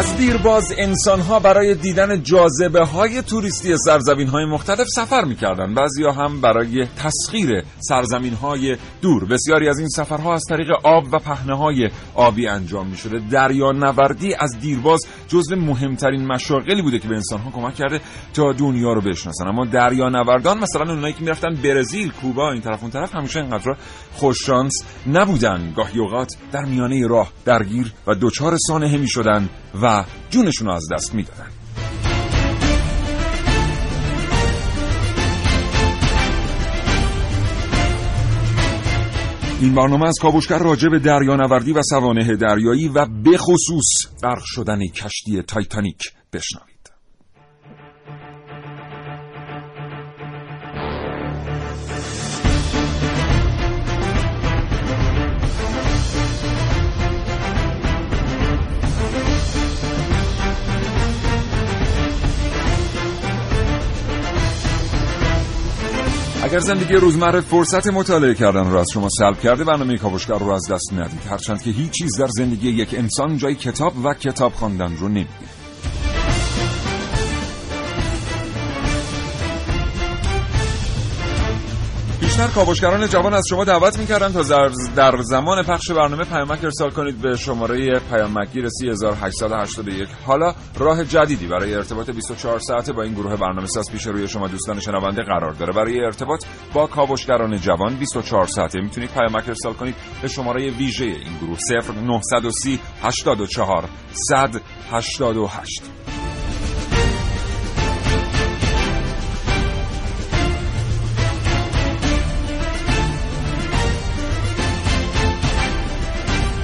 از دیرباز انسان ها برای دیدن جاذبه های توریستی سرزمین های مختلف سفر می‌کردن بعضی هم برای تسخیر سرزمین های دور. بسیاری از این سفرها از طریق آب و پهنه های آبی انجام می شده دریا نوردی از دیرباز جزو مهمترین مشاغلی بوده که به انسان ها کمک کرده تا دنیا رو بشناسن. اما دریا نوردان مثلا اونایی که می‌رفتن برزیل کوبا این طرف اون طرف همیشه اینقدر خوش شانس نبودن. گاهی اوقات در میانه راه درگیر و دچار سانحه می شدن و جونشون رو از دست می‌دادن. این برنامه از کابوشگر راجع به دریانوردی و سوانه دریایی و به خصوص غرق شدن کشتی تایتانیک بشنوید. اگر زندگی روزمره فرصت مطالعه کردن رو از شما سلب کرده برنامه کاوشگر رو از دست ندید. هرچند که هیچ چیز در زندگی یک انسان جای کتاب و کتاب خواندن رو نمی‌گیره بیشتر کاوشگران جوان از شما دعوت می‌کردن تا در زمان پخش برنامه پیامک ارسال کنید به شماره پیامکگیر 3881 حالا راه جدیدی برای ارتباط 24 ساعته با این گروه برنامه ساز پیش روی شما دوستان شنونده قرار داره. برای ارتباط با کاوشگران جوان 24 ساعته می‌تونید پیامک ارسال کنید به شماره ویژه این گروه 0930 84 188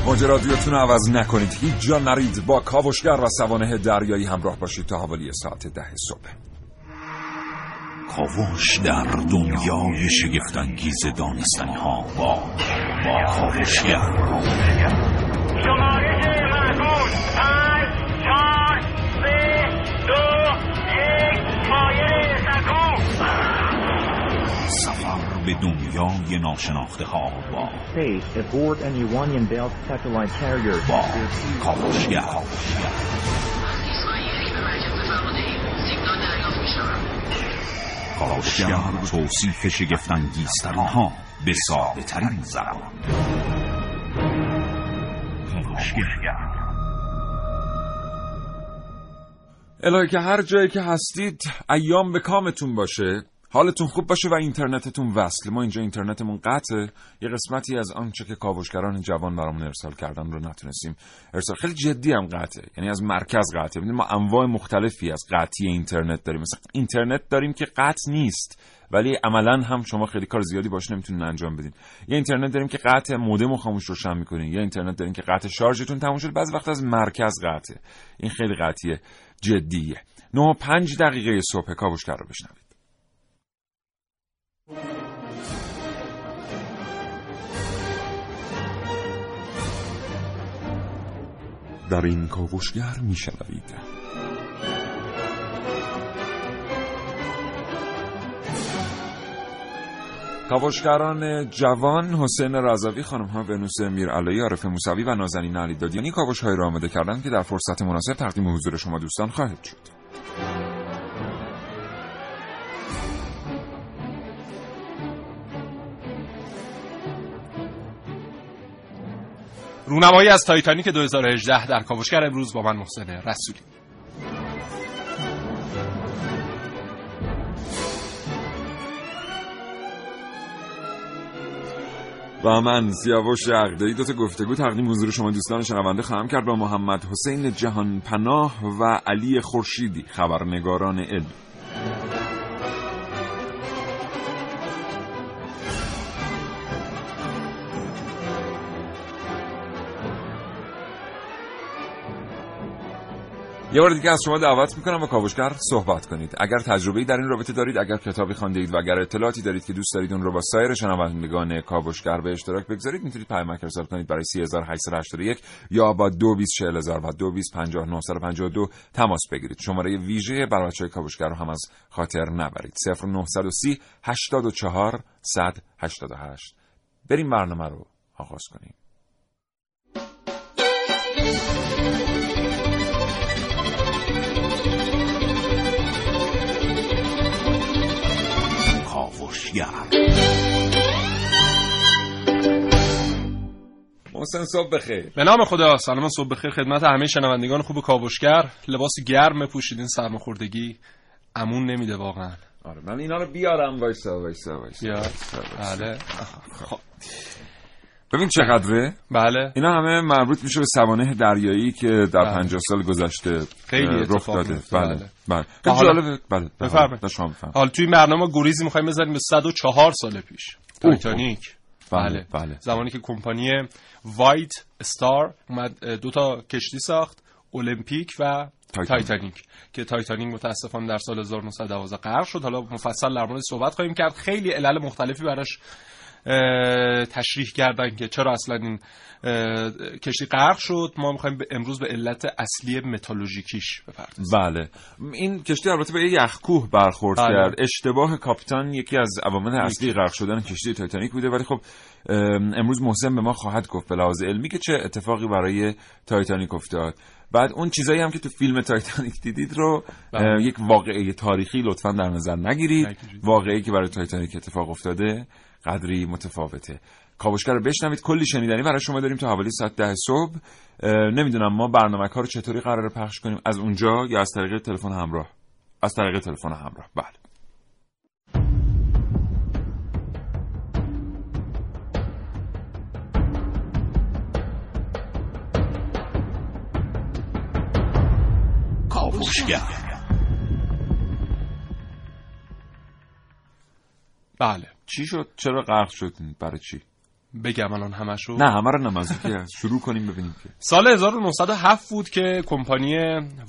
موج رادیوتون رو عوض نکنید. هیچ جا نرید با کاوشگر و سوانه دریایی همراه باشید تا حوالی ساعت ده صبح. کاوش در دنیای شگفتانگیز دانستنی ها با با کاوشگر پنج چهار سه دو یک سکو به دنیای ناشناخته ها با. با کاوشگر کاوشگر توصیف شگفتانگیزترین ها به ساده ترین زبان. کاوشگر الهی که هر جایی که هستید ایام به کامتون باشه. حالتون خوب باشه و اینترنتتون وصل. ما اینجا اینترنتمون قطعه. یه قسمتی از آنچه که کاوشگران جوان برامون ارسال کردن رو نتونستیم ارسال خیلی جدی هم قطعه. یعنی از مرکز قطعه. ما انواع مختلفی از قطعی اینترنت داریم. مثلا اینترنت داریم که قطع نیست ولی عملا هم شما خیلی کار زیادی باش نمی‌تونین انجام بدین. یه اینترنت داریم که قطع مودم رو خاموش روشن می‌کنین یه اینترنت داریم که قطع شارژتون تموم شد بعضی وقت از مرکز قطعه. این خیلی قطعیه جدیه. 9 5 دقیقه صبح کاوشگر رو بشنوید. در این کاوشگر میشنوید کاوشگران جوان حسین رضوی خانم ها ونوس میرعلایی عارف موسوی و نازنین علی دادیانی کاوش های را آماده کردند که در فرصت مناسب تقدیم حضور شما دوستان خواهد شد. رونمایی از تایتانیک 2018 در کاوشگر امروز با من محسن رسولی. و من سیاوش عقده‌ای دو تا گفتگو تقدیم حضور شما دوستان شنونده خواهم کرد با محمد حسین جهان پناه و علی خورشیدی خبرنگاران علم. یه بار دیگه از شما دعوت می‌کنم با کاوشگر صحبت کنید. اگر تجربه‌ای در این رابطه دارید اگر کتابی خوانده اید و اگر اطلاعاتی دارید که دوست دارید اون رو با سایر شنوندگان کاوشگر به اشتراک بگذارید می‌تونید پیامک ارسال کنید برای 3881 یا با 224000 و 225952 تماس بگیرید. شماره ویژه برای کاوشگر رو هم از خاطر نبرید. 0930 84 188 بریم برنامه رو آغاز کنیم. کاوشگر محسن صبح بخیر. به نام خدا سلام صبح بخیر. خدمت همه شنوندگان خوب کاوشگر. لباس گرم پوشیدین سرماخوردگی امون نمیده واقعا. آره من اینا رو بیارم وایسا وایسا وایسا. یا وایسا، وایسا. بله. خب. ببین چقدره؟ بله. اینا همه مربوط میشه به سوانح دریایی که در بله. 50 سال گذشته خیلی رخ داده. بله بله. بله. خیلی حالا- جالبه. بله بفرمایید. بله بفرمایید. حالا توی برنامه گریزی می‌خوایم بزنیم به 104 سال پیش. اوه. تایتانیک. بله بله. زمانی که کمپانی White Star اومد دو تا کشتی ساخت المپیک و تایتانیک. تایتانیک که تایتانیک متاسفانه در سال 1912 غرق شد. حالا مفصل در مورد صحبت خواهیم کرد. خیلی علل مختلفی براش تشریح کردن که چرا اصلا این کشتی غرق شد. ما می‌خوایم امروز به علت اصلی متالوژیکیش بپردازیم. بله. این کشتی البته به یه یخکوه برخورد بله. کرد. اشتباه کاپیتان یکی از عوامل اصلی غرق شدن کشتی تایتانیک بوده. ولی خب ام، امروز محسن به ما خواهد گفت به لحاظ علمی که چه اتفاقی برای تایتانیک افتاد. بعد اون چیزایی هم که تو فیلم تایتانیک دیدید رو بله. یک واقعه تاریخی لطفا در نظر نگیرید. نگیرید. واقعی که برای تایتانیک اتفاق افتاده. قدری متفاوته. کاوشگر رو بشنوید. کلی شنیدنی برای شما داریم تا حوالی ساعت ده صبح. نمی‌دونم ما برنامه ها رو چطوری قرار پخش کنیم. از اونجا یا از طریق تلفن همراه؟ از طریق تلفن همراه. بله. کاوشگر. بله. چی شد؟ چرا غرق شد برای چی؟ بگم الان همشو نه همه رو نمازی که شروع کنیم ببینیم که. سال 1907 بود که کمپانی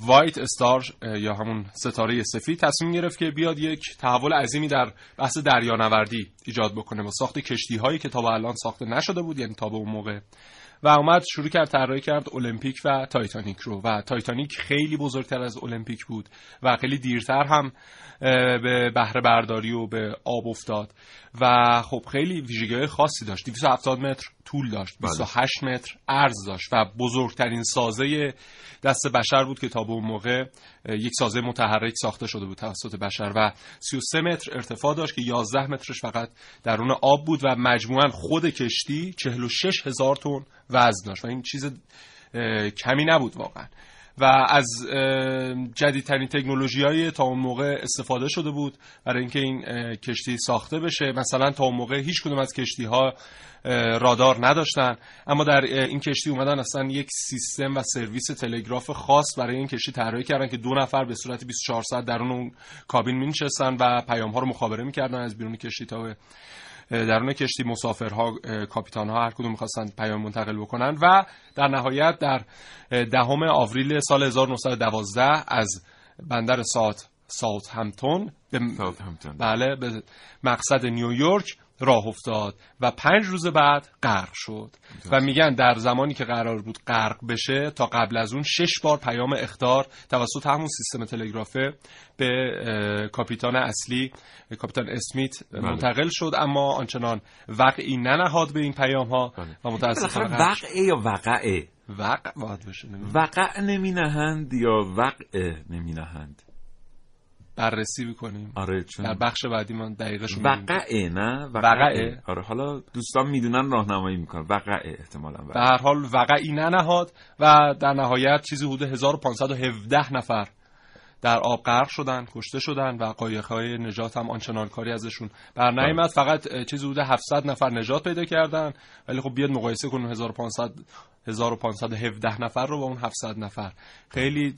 وایت استار یا همون ستاره سفید تصمیم گرفت که بیاد یک تحول عظیمی در بحث دریانوردی ایجاد بکنه با ساخت کشتی هایی که تا به الان ساخته نشده بود یعنی تا به اون موقع و اومد شروع کرد طراحی کرد المپیک و تایتانیک رو. و تایتانیک خیلی بزرگتر از المپیک بود و خیلی دیرتر هم به بهره برداری و به آب افتاد. و خب خیلی ویژگی خاصی داشت. 270 متر. طول داشت. 28 متر عرض داشت و بزرگترین سازه دست بشر بود که تا به اون موقع یک سازه متحرک ساخته شده بود توسط بشر و 33 متر ارتفاع داشت که 11 مترش فقط درون آب بود و مجموعا خود کشتی 46 هزار تن وزن داشت و این چیز کمی نبود واقعا. و از جدیدترین تکنولوژی های تا اون موقع استفاده شده بود برای اینکه این کشتی ساخته بشه. مثلا تا اون موقع هیچ کدوم از کشتی ها رادار نداشتن. اما در این کشتی اومدن اصلا یک سیستم و سرویس تلگراف خاص برای این کشتی طراحی کردن که دو نفر به صورت 24 ساعت درون اون کابین مینشستن و پیام ها رو مخابره می‌کردن از بیرون کشتی تا به درون کشتی مسافرها کاپیتان ها هر کدوم می‌خواستن پیام منتقل بکنن و در نهایت در دهم آوریل سال 1912 از بندر ساعت ساوت همتون به. بله به مقصد نیویورک راه افتاد و پنج روز بعد غرق شد و میگن در زمانی که قرار بود غرق بشه تا قبل از اون شش بار پیام اخطار توسط همون سیستم تلگرافه به کاپیتان اصلی کاپیتان اسمیت منتقل شد اما آنچنان وقعی ننهاد به این پیام ها بله. و متاسفانه غرق شد. وقعه یا وقعه وقع باید بشه. وقع نمی نهند یا وقع نمی نهند بررسی می‌کنیم. آره چون در بخش بعدی من دقیقش. وقعه نه؟ وقعه. آره حالا دوستان می‌دونن راهنمایی می‌کنن. وقعه احتمالا. به هر حال وقعی ننهاد و در نهایت چیزی حدود 1517 نفر در آب غرق شدن کشته شدن و قایق‌های نجات هم آنچنان کاری ازشون بر نیامد. فقط چیزی حدود 700 نفر نجات پیدا کردن. ولی خب بیاد مقایسه کنیم 1500 1517 نفر رو با اون 700 نفر. خیلی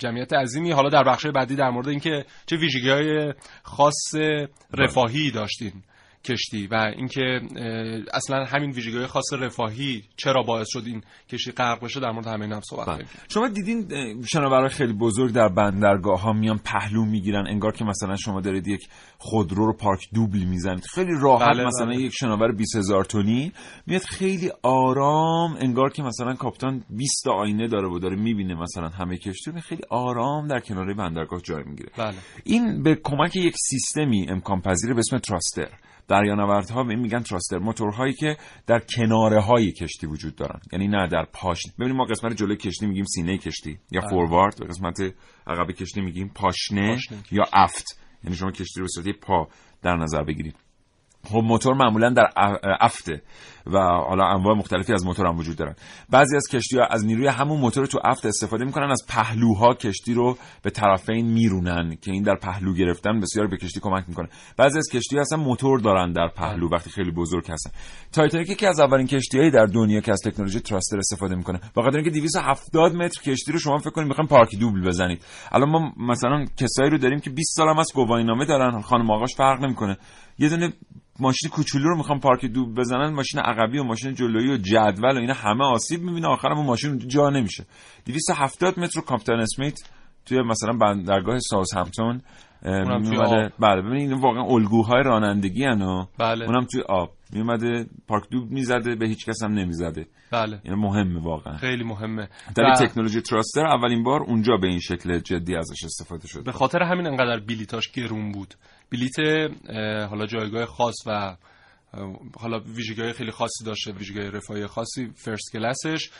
جمعیت عظیمی. حالا در بخش بعدی در مورد اینکه چه ویژگی های خاص رفاهی داشتین. کشتی و اینکه اصلا همین ویژگی خاص رفاهی چرا باعث شد این کشتی غرق بشه در مورد همین هم صحبت بله. کنیم. شما دیدین شناورای خیلی بزرگ در بندرگاه ها میان پهلو می‌گیرن انگار که مثلا شما دارید یک خودرو رو پارک دوبل می‌زنید. خیلی راحت بله، مثلا بله. یک شناور 20 هزار تونی میاد خیلی آرام انگار که مثلا کاپیتان 20 تا آینه داره و داره می‌بینه مثلا همه کشتی رو خیلی آرام در کنار بندرگاه جای می‌گیره. بله. این به کمک یک سیستمی امکان پذیره به اسم تراستر. دریانوردها به این میگن تراستر موتورهایی که در کناره های کشتی وجود دارن یعنی نه در پاشنه ببینید ما قسمت جلوی کشتی میگیم سینه کشتی یا بله. فوروارد و قسمت عقب کشتی میگیم پاشنه, پاشنه. یا افت یعنی شما کشتی رو به صورت پا در نظر بگیرید خب موتور معمولا در اف- افته و حالا انواع مختلفی از موتور هم وجود دارن. بعضی از کشتی ها از نیروی همون موتور تو افت استفاده می‌کنن از پهلوها کشتی رو به طرفین میرونن که این در پهلو گرفتن بسیار به کشتی کمک می‌کنه. بعضی از کشتی ها اصلا موتور دارن در پهلو وقتی خیلی بزرگ هستن. تایتانیک یکی از اولین کشتیهایی در دنیا که از تکنولوژی thruster استفاده می‌کنه. به خاطر اینکه 270 متر کشتی رو شما فکر کنید می‌خواین پارک دوبل بزنید. الان ما مثلا کسایی رو داریم که 20 سال هم از گواهینامه دارن. خانم آقاش فرق نمی‌کنه. یه دونه ماشین کوچولو رو می‌خوام پارک دوبل بزنن ماشین عقبی و ماشین جلویی و جدول و اینا همه آسیب می‌بینه آخرم اون ماشین جا نمیشه. 270 متر کاپیتان اسمیت توی مثلا بندرگاه اونم توی میومده. بله ببینید این واقعا الگوهای رانندگی و بله. اونم توی آب. میومده پارک دوب می‌زده به هیچ کس هم نمی‌زده. بله. این مهمه واقعا. خیلی مهمه. در و این تکنولوژی تراستر اولین بار اونجا به این شکل جدی ازش استفاده شد. به خاطر همین انقدر بلیتاش گرون بود. بلیت حالا جایگاه خاص و حالا ویژگی خیلی خاصی داشته ویژگی رفاهی خاصی فرست کلاسش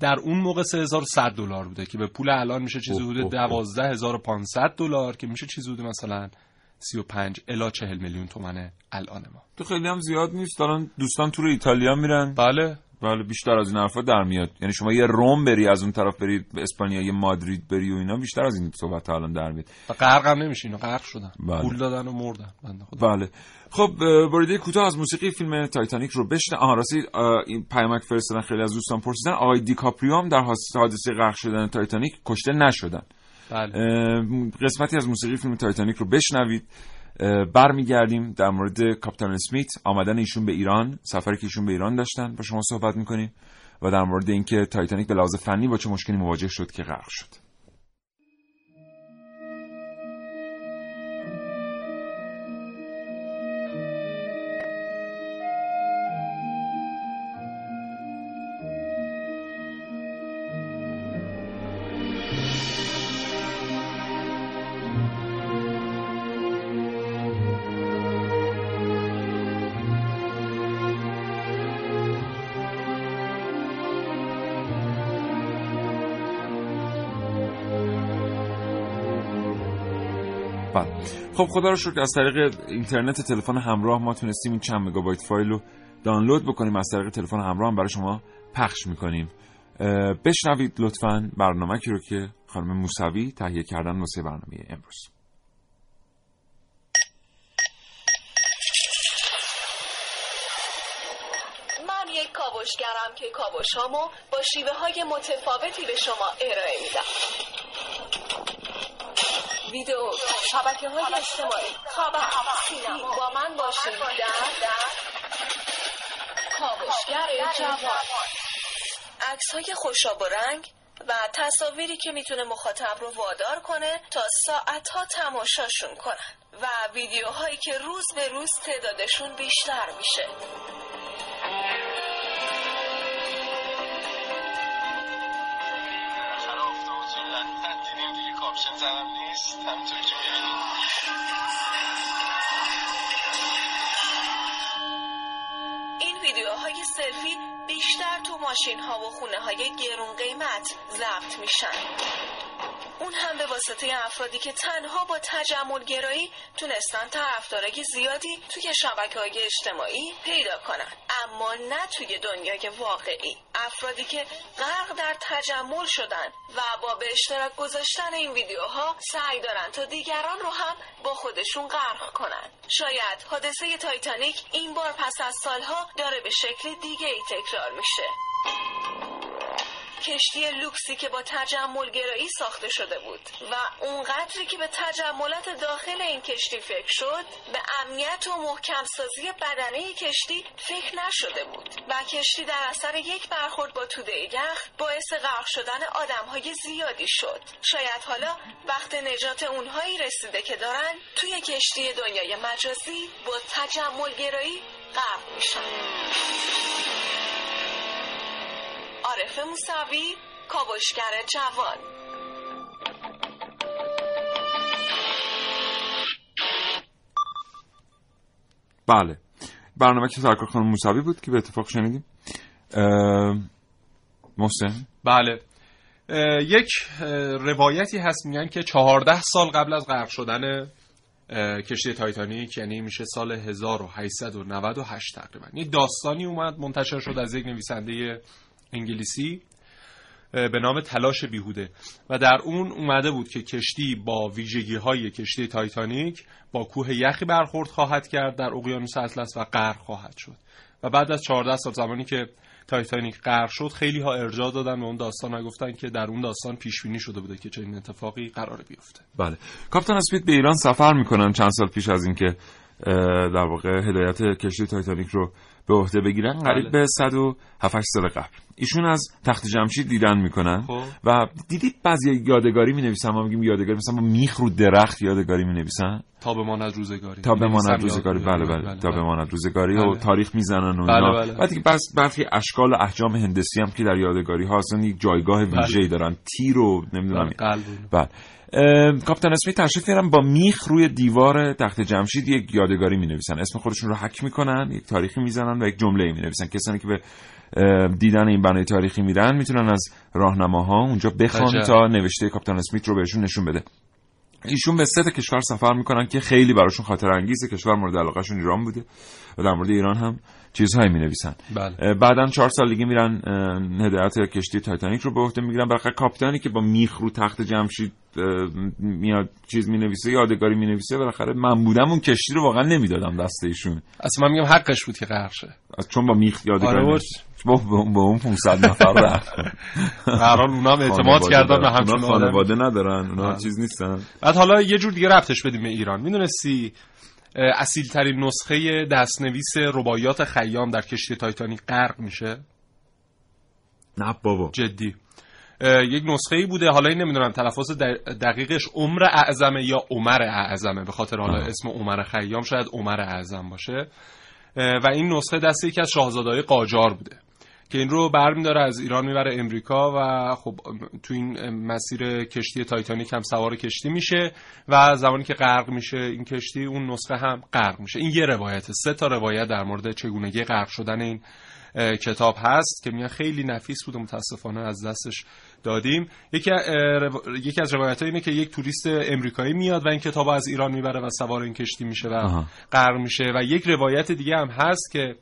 در اون موقع 3100 دلار بوده که به پول الان میشه چیزی حدود اوه، اوه. 12500 دلار که میشه چیزی حدود مثلا 35 الی 40 میلیون تومنه الان ما. تو خیلی هم زیاد نیست؟ الان دوستان تو ایتالیا میرن. بله. بله بیشتر از این حرفا در میاد. یعنی شما یه روم بری از اون طرف بری به اسپانیا یه مادرید بری و اینا بیشتر از این صحبت ها الان در میاد. و غرق هم نمیشه اینا غرق شدن. بله. پول دادن و مردن بنده خدا. بله. خب بریده کوتاه از موسیقی فیلم تایتانیک رو بشن آها راستی این پیامک فرستادن خیلی از دوستان پرسیدن. آقای دیکاپریو هم در حادثه- غرق شدن تایتانیک کشته نشدن. بله. قسمتی از موسیقی فیلم تایتانیک رو بشنوید. برمیگردیم در مورد کاپیتان اسمیت. آمدن ایشون به ایران سفری که ایشون به ایران داشتن. با شما صحبت می‌کنیم و در مورد اینکه تایتانیک به لحاظ فنی با چه مشکلی مواجه شد که غرق شد. خب خدا رو شکر از طریق اینترنت تلفن همراه ما تونستیم این چند مگابایت فایل رو دانلود بکنیم. از طریق تلفن همراه هم برای شما پخش می‌کنیم. بشنوید لطفا برنامه رو که خانم موسوی تهیه کردن واسه برنامه امروز. من یک کاوشگرم که کاوشهامو با شیوه های متفاوتی به شما ارائه میدم. ویدیو شبکه های اجتماعی خبر سینما. با من باشید در کاوشگر جوان. عکس های خوشاب و رنگ و تصاویری که می‌تونه مخاطب رو وادار کنه تا ساعتها تماشاشون کنن. و ویدیوهایی که روز به روز تعدادشون بیشتر میشه. زنم این ویدیوهای سلفی بیشتر تو ماشین ها و خونه های گرون قیمت ضبط میشن. اون هم به واسطه افرادی که تنها با تجمل گرایی تونستن طرفدارای زیادی توی شبکه های اجتماعی پیدا کنن. اما نه توی دنیای واقعی. افرادی که غرق در تجمل شدن و با به اشتراک گذاشتن این ویدیوها سعی دارن تا دیگران رو هم با خودشون غرق کنن. شاید حادثه تایتانیک این بار پس از سالها داره به شکل دیگه ای تکرار میشه. کشتی لوکسی که با تجمل گرایی ساخته شده بود و اونقدری که به تجملات داخل این کشتی فکر شد به امنیت و محکم سازی بدنه کشتی فکر نشده بود و کشتی در اثر یک برخورد با توده یخ باعث غرق شدن آدمهای زیادی شد. شاید حالا وقت نجات اونهایی رسیده که دارن توی کشتی دنیای مجازی با تجمل گرایی غرق میشن. عارف موسوی کاوشگر جوان. بله. برنامه که سرکار خانم موسوی بود که به اتفاق شنیدیم. محسن. بله. یک روایتی هست میگن که چهارده سال قبل از غرق شدن کشتی تایتانیک یعنی میشه سال 1898 تقریبا. یک داستانی اومد منتشر شد از یک نویسنده انگلیسی به نام تلاش بیهوده. و در اون اومده بود که کشتی با ویژگی های کشتی تایتانیک با کوه یخی برخورد خواهد کرد در اقیانوس اطلس و غرق خواهد شد. و بعد از 14 سال زمانی که تایتانیک غرق شد خیلی ها ارجاع دادن به اون داستان و گفتن که در اون داستان پیش بینی شده بوده که چنین اتفاقی قرار بیفته. بله. کاپیتان اسمیت به ایران سفر می‌کنن چند سال پیش از اینکه در واقع هدایت کشتی تایتانیک رو به عهده بگیرن قریب بله. به 107 سال قبل. ایشون از تخت جمشید دیدن می‌کنن. خب. و دیدید بعضی یادگاری می نویسن ما میگیم یادگاری مثلا با میخ رو درخت یادگاری می نویسن تا بماند روزگاری تا بماند نویسم روزگاری یاد- بله بله. تا بماند روزگاری و بله. تاریخ می‌زنن و بله، اینا. بله. بعد که بس برخی اشکال و احجام هندسی هم که در یادگاری ها اصلا یک جایگاه ویژه‌ای دارن. تیر و نمی‌دونم بله،. بله. اه، کاپیتان اسمیت تشریف میارن با میخ روی دیوار تخت جمشید. یک یادگاری می نویسن اسم خودشون رو حک می‌کنن یک تاریخی می‌زنن و یک جمله می نویسن کسانی که به دیدن این بنای تاریخی میرن می‌تونن از راهنماها اونجا بخوان. تا نوشته کاپیتان اسمیت رو بهشون نشون بده. ایشون به سه کشور سفر می‌کنن که خیلی براشون خاطر انگیزه کشور مورد علاقهشون ایران بوده و در مورد ایران هم چیزهایی می نویسن بله بعدا چهار سال دیگه میرن هدایت کشتی تایتانیک رو به عهده می‌گیرن. بالاخره کاپیتانی که با میخ رو تخت جمشید میاد چیز می نویسه یادگاری می نویسه بالاخره من بودم اون کشتی رو واقعا نمی‌دادم دست ایشون. اصلا من میگم حقش بود که غرق شه. چون با میخ یادگاری آره،. با, با, اون 500 نفر رفت. هر حال اونا هم اعتماد کردن به آدم خانواده ندارن اونا بله. چیز نیستن. بعد حالا یه جور دیگه ربطش بدیم به ایران. می‌دونستی اصیل ترین نسخه دستنویس رباعیات خیام در کشتی تایتانیک غرق میشه. نه بابا. جدی. یک نسخه ای بوده حالا این نمی‌دونم تلفظ دقیقش عمر اعظمه یا عمر اعظمه به خاطر حالا. اسم عمر خیام شاید عمر اعظم باشه. و این نسخه دست یکی از شاهزادهای قاجار بوده. که این رو برمیداره از ایران می‌بره امریکا و خب تو این مسیر کشتی تایتانیک هم سوار کشتی میشه و زمانی که غرق میشه این کشتی اون نسخه هم غرق میشه. این یه روایته سه تا روایت در مورد چگونگی غرق شدن این کتاب هست که میگن خیلی نفیس بود و متاسفانه از دستش دادیم. یکی یکی از روایت اینه که یک توریست امریکایی میاد و این کتاب از ایران می‌بره و سوار این کشتی میشه و. غرق میشه. و یک روایت دیگه هم هست که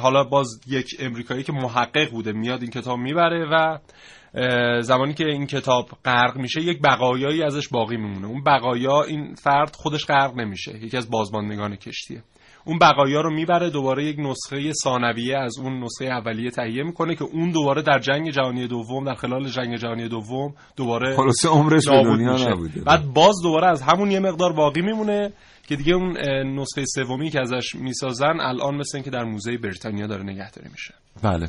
حالا باز یک امریکایی که محقق بوده میاد این کتاب می‌بره و زمانی که این کتاب غرق میشه یک بقایایی ازش باقی میمونه. اون بقایا این فرد خودش غرق نمیشه. یکی از بازماندگان کشتیه. اون بقایا رو می‌بره دوباره یک نسخه ثانویه از اون نسخه اولیه تهیه می‌کنه که اون دوباره در جنگ جهانی دوم در خلال جنگ جهانی دوم دوباره خلاصه عمرش به دنیا. نبوده. بعد باز دوباره از همون یه مقدار باقی میمونه. که دیگه اون نسخه سومی که ازش می‌سازن الان مثل اینکه در موزه بریتانیا داره نگهداری میشه. بله.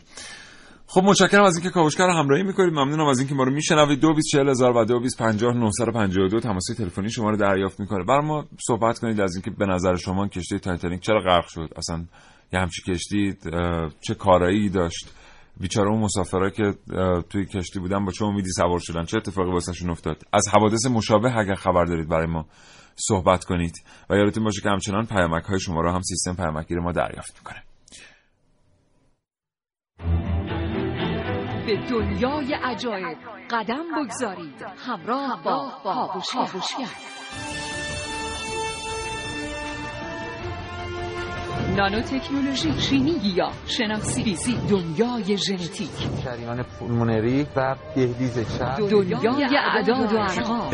خب متشکرم از اینکه کاوشگر رو همراهی می‌کنید ممنونم از اینکه ما رو میشنوید. 224000 و 2250 تماس تلفنی شما رو دریافت می‌کنه. برای ما صحبت کنید. از اینکه به نظر شما کشتی تایتانیک چرا غرق شد؟ اصلا یه همچی کشتی چه کارایی داشت؟ بیچاره اون مسافرها که توی کشتی بودن با چه امیدی سوار شدن؟ چه اتفاقی واسهشون افتاد؟ از حوادث مشابه اگر خبر دارید برای ما. صحبت کنید. و یادتون باشه که همچنان پیامک های شما رو هم سیستم پیامکگیر ما دریافت می‌کنه. به دنیای عجایب قدم بگذارید. همراه با کاوشگر نانو تکنولوژی شیمی یا شناسی بیزی دنیای ژنتیک. شریان پولمونری و دهلیز چرب. دنیای اعداد و ارقام.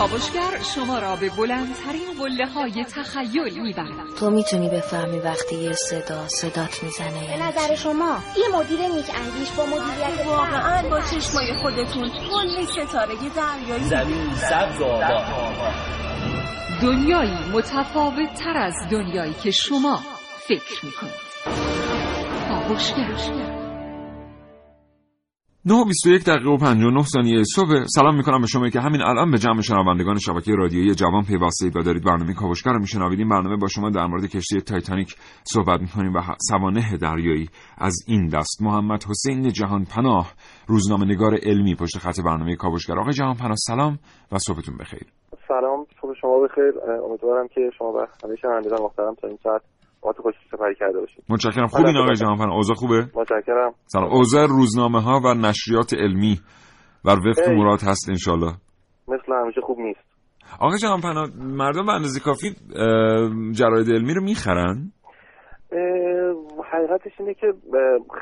کاوشگر شما را به بلندترین قله های تخیل می‌برد. تو می‌تونی بفهمی وقتی یه صدا صدات می‌زنه به نظر شما یه مدیر نیک اندیش با مدیریت واقعا با چشمای خودتون کل ستاره دریایی. زمین سبز و آباد. دنیایی متفاوت تر از دنیایی که شما فکر می‌کنید. کاوشگر. 9 21 دقیقه و 59 ثانیه صبح. سلام می‌کنم به شما. که همین الان به جمع شنوندگان شبکه رادیویی جوان پیوستید و دارید. برنامه کاوشگر رو میشنوید. این برنامه با شما در مورد کشتی تایتانیک صحبت می‌کنیم و سوانح دریایی از این دست. محمد حسین جهان پناه. روزنامه نگار علمی پشت خط برنامه کاوشگر. آقای جهان پناه سلام و صبحتون بخیر. سلام صبح شما بخیر. امیدوارم که شما و همه شنوندگان محترم تا این ساعت ما تو خوشی سپری کرده باشید متشکرم. خوبین آقای جهان پناه اوضاع خوبه؟ متشکرم. سلام. اوضاع روزنامه ها و نشریات علمی و وفق. مراد هست انشالله مثل همیشه خوب نیست. آقای جهان پناه مردم به اندازه کافی جراید علمی رو می‌خرن؟ حقیقتش اینه که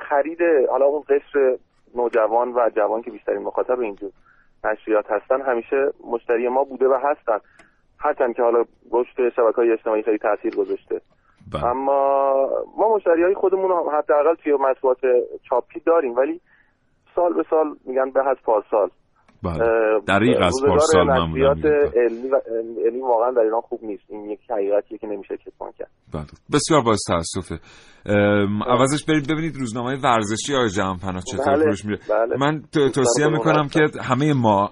خرید حالا اون قشر نوجوان و جوان که بیشترین مخاطب اینجور نشریات هستن همیشه مشتری ما بوده و هستن. هرچند که حالا رشد شبکه های اجتماعی خیلی تاثیر گذاشته. اما ما مشتری های خودمون حداقل توی مطبوعات چاپی داریم ولی سال به سال میگن به از پارسال. بله. دریغ از پارسال میگن. علمی, و علمی واقعا در ایران خوب نیست این یک حقیقتیه که نمیشه کتمان کرد بله. بسیار باعث تاسفه ام، عوضش برید ببینید روزنامه ورزشی آقای جهان پناه چطور بله، فروش میره بله. من تو- توصیه می‌کنم که همه ما